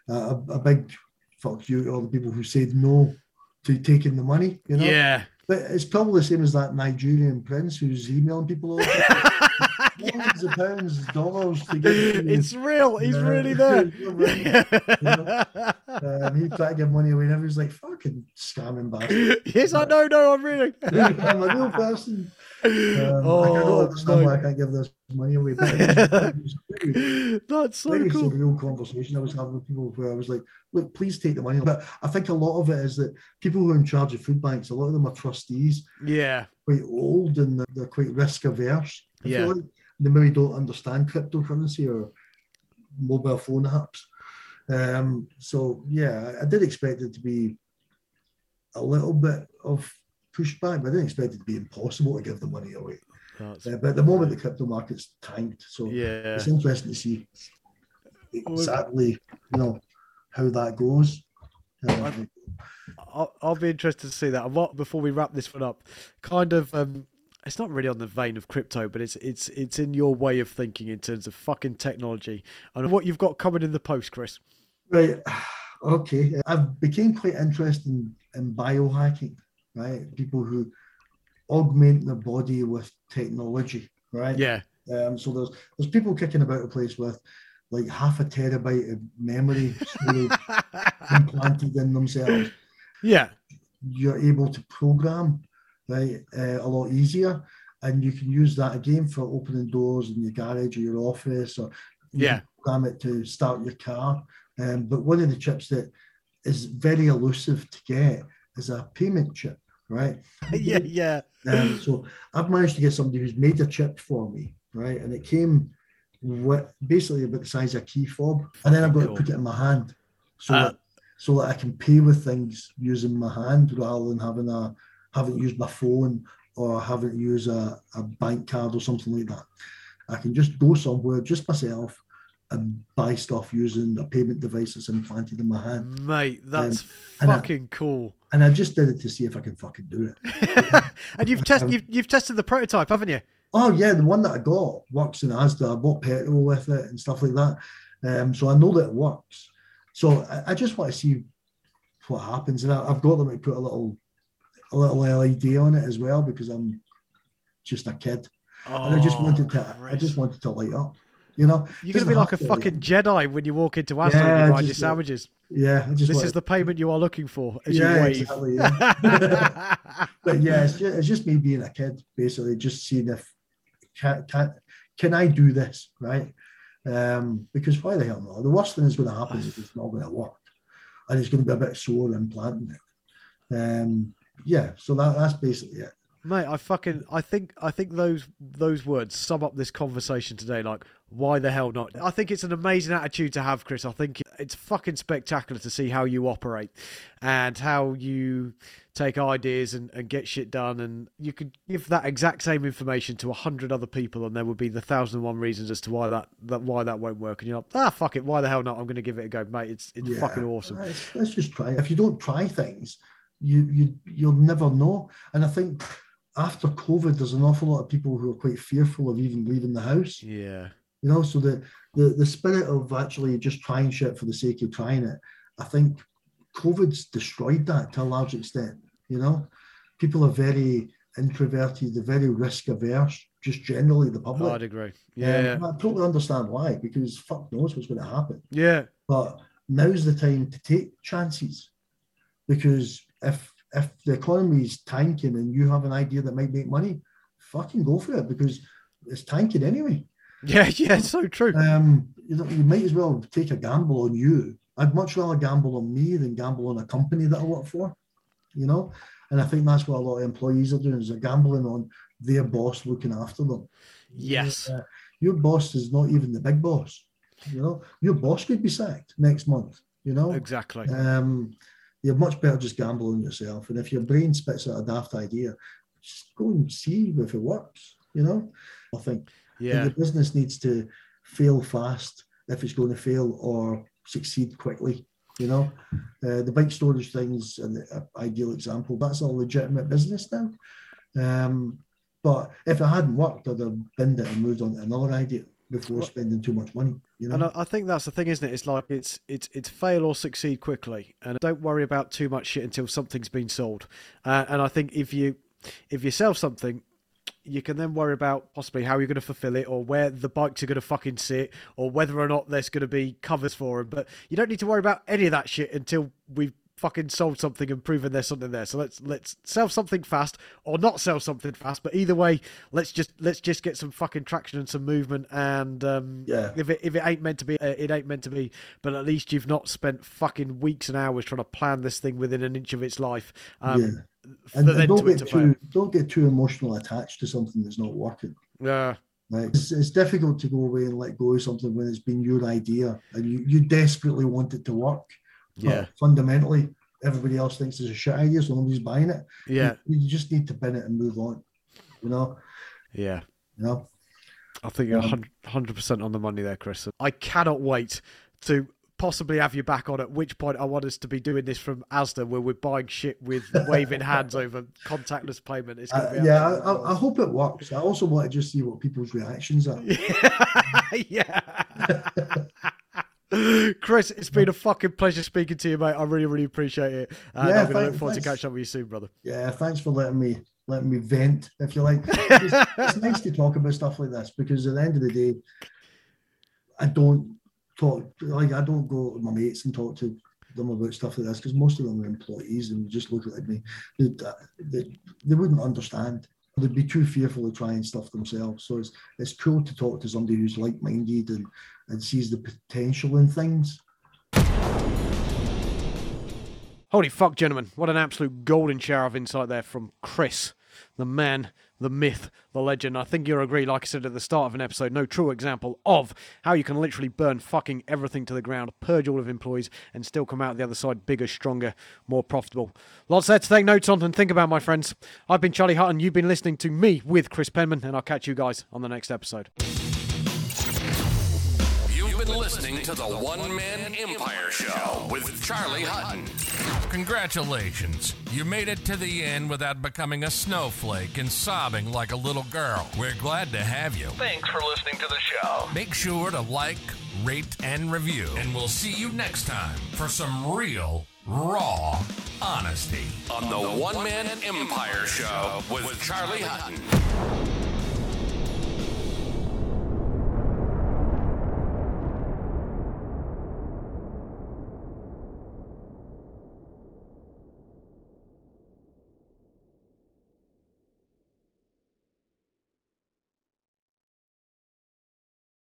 uh, a, a big fuck you to all the people who said no to taking the money. You know, yeah. but it's probably the same as that Nigerian prince who's emailing people all of pounds, dollars to get. you. it's real. He's Yeah. really there. um, he tried to give money away, and everyone's like, "Fucking scamming bastard." yes, I know. No, I'm reading. I'm a real person. Um, I can't oh, why I can't give this money away. But it was, it that's so cool. surreal conversation I was having with people where I was like, look, please take the money. But I think a lot of it is that people who are in charge of food banks, a lot of them are trustees, Yeah, quite old and they're- they're quite risk averse. I Yeah. like they maybe don't understand cryptocurrency or mobile phone apps. Um, so yeah, I- did expect it to be a little bit of pushback, but I didn't expect it to be impossible to give the money away. Uh, but at the moment, the crypto market's tanked, so yeah. it's interesting to see exactly you know how that goes. Um, I'll, I'll be interested to see that. And what before we wrap this one up, kind of, um, it's not really on the vein of crypto, but it's it's it's in your way of thinking in terms of fucking technology and what you've got coming in the post, Chris. Right. Okay. I've became quite interested in, in biohacking, right? People who augment their body with technology, right? Yeah, Um, so there's there's people kicking about a place with like half a terabyte of memory implanted in themselves. yeah, You're able to program, right, uh, a lot easier, and you can use that again for opening doors in your garage or your office, or Yeah. program it to start your car. Um, but one of the chips that is very elusive to get is a payment chip, right? yeah, yeah. Um, so I've managed to get somebody who's made a chip for me, right? And it came with basically about the size of a key fob, and then I've got Cool. to put it in my hand, so Uh, that, so that I can pay with things using my hand rather than having a having to use my phone or haven't used a, a bank card or something like that. I can just go somewhere, just myself, and buy stuff using a payment device that's implanted in my hand. Mate, that's I- fucking cool. And I just did it to see if I can fucking do it. and you've tested you've, you've tested the prototype, haven't you? Oh yeah, the one that I got works in Asda. I bought petrol with it and stuff like that. Um, so I know that it works. So I, I just want to see what happens, and I, I've got them to put a little, a little LED on it as well because I'm just a kid, and I just Oh, wanted to, I just wanted to light up. You know, You're gonna be like a to- fucking Jedi when you walk into Asda Yeah, and you buy your sandwiches. Yeah, This want is the payment you are looking for as yeah, you wave. exactly. Yeah. but yeah, it's just, it's just me being a kid, basically, just seeing if can can can I do this right? Um, because why the hell not? The worst thing that's going to happen is it's not going to work, and it's going to be a bit sore implanting it. Um, yeah, so that, that's basically it. Mate, I fucking I think I think those those words sum up this conversation today. Like, why the hell not? I think it's an amazing attitude to have, Chris. I think it's fucking spectacular to see how you operate and how you take ideas and, and get shit done. And you could give that exact same information to a hundred other people, and there would be the thousand and one reasons as to why that, that why that won't work. And you're like, ah, fuck it, why the hell not? I'm going to give it a go, mate. It's it's Yeah. fucking awesome. Let's, let's just try. If you don't try things, you you you'll never know. And I think after COVID, there's an awful lot of people who are quite fearful of even leaving the house. Yeah, You know, so the the the spirit of actually just trying shit for the sake of trying it, I think COVID's destroyed that to a large extent. You know, people are very introverted, they're very risk averse, just generally the public. I'd agree. Um, Yeah, I totally understand why, because fuck knows what's going to happen. yeah, But now's the time to take chances, because if if the economy is tanking and you have an idea that might make money, fucking go for it because it's tanking anyway. yeah, yeah. It's so true. Um, you, know, you might as well take a gamble on you. I'd much rather gamble on me than gamble on a company that I work for, you know. And I think that's what a lot of employees are doing is they're gambling on their boss looking after them. Yes. Uh, your boss is not even the big boss. You know, your boss could be sacked next month. You know, Exactly. um, you're much better just gamble on yourself. And if your brain spits out a daft idea, just go and see if it works. You know, I think. Yeah. The business needs to fail fast if it's going to fail or succeed quickly. You know, uh, the bike storage thing is an ideal example. That's a legitimate business now. Um, but if it hadn't worked, I'd have binned it and moved on to another idea before spending too much money. You know? And I, I think that's the thing, isn't it? It's like it's it's it's fail or succeed quickly, and don't worry about too much shit until something's been sold. Uh, and I think if you if you sell something, you can then worry about possibly how you're going to fulfill it or where the bikes are going to fucking sit or whether or not there's going to be covers for them. But you don't need to worry about any of that shit until we've fucking sold something and proven there's something there. So let's let's sell something fast or not sell something fast. But either way, let's just let's just get some fucking traction and some movement. And um, Yeah. if it if it ain't meant to be, uh, it ain't meant to be. But at least you've not spent fucking weeks and hours trying to plan this thing within an inch of its life. Um, yeah. And, and don't get too don't get too emotional attached to something that's not working. Yeah. Right? It's, it's difficult to go away and let go of something when it's been your idea and you, you desperately want it to work. But Yeah. fundamentally, everybody else thinks it's a shit idea, so nobody's buying it. Yeah. You, you just need to bin it and move on. You know. Yeah. You know. I think you're Um, 100% on the money there, Chris. I cannot wait to possibly have you back on, at which point I want us to be doing this from Asda, where we're buying shit with waving hands over contactless payment. It's Uh, be yeah, I, I, I hope it works. I also want to just see what people's reactions are. yeah. Chris, it's been a fucking pleasure speaking to you, mate. I really, really appreciate it. And Yeah, I'm going to look forward to thanks. catching up with you soon, brother. Yeah, thanks for letting me letting me vent, if you like. It's, it's nice to talk about stuff like this because at the end of the day, I don't talk like I don't go to my mates and talk to them about stuff like this because most of them are employees and just look at me. They, they, they wouldn't understand. They'd be too fearful of trying stuff themselves. So it's it's cool to talk to somebody who's like minded and, and sees the potential in things. Holy fuck, gentlemen. What an absolute golden shower of insight there from Chris, the man, the myth, the legend. I think you'll agree, like I said at the start of an episode, no true example of how you can literally burn fucking everything to the ground, purge all of employees, and still come out the other side bigger, stronger, more profitable. Lots there to take notes on and think about, my friends. I've been Charlie Hutton. You've been listening to me with Chris Penman, and I'll catch you guys on the next episode. You've been listening to the One Man Empire Show with Charlie Hutton. Congratulations. You made it to the end without becoming a snowflake and sobbing like a little girl. We're glad to have you. Thanks for listening to the show. Make sure to like, rate, and review. And we'll see you next time for some real, raw honesty on the One Man Empire Show with Charlie Hutton.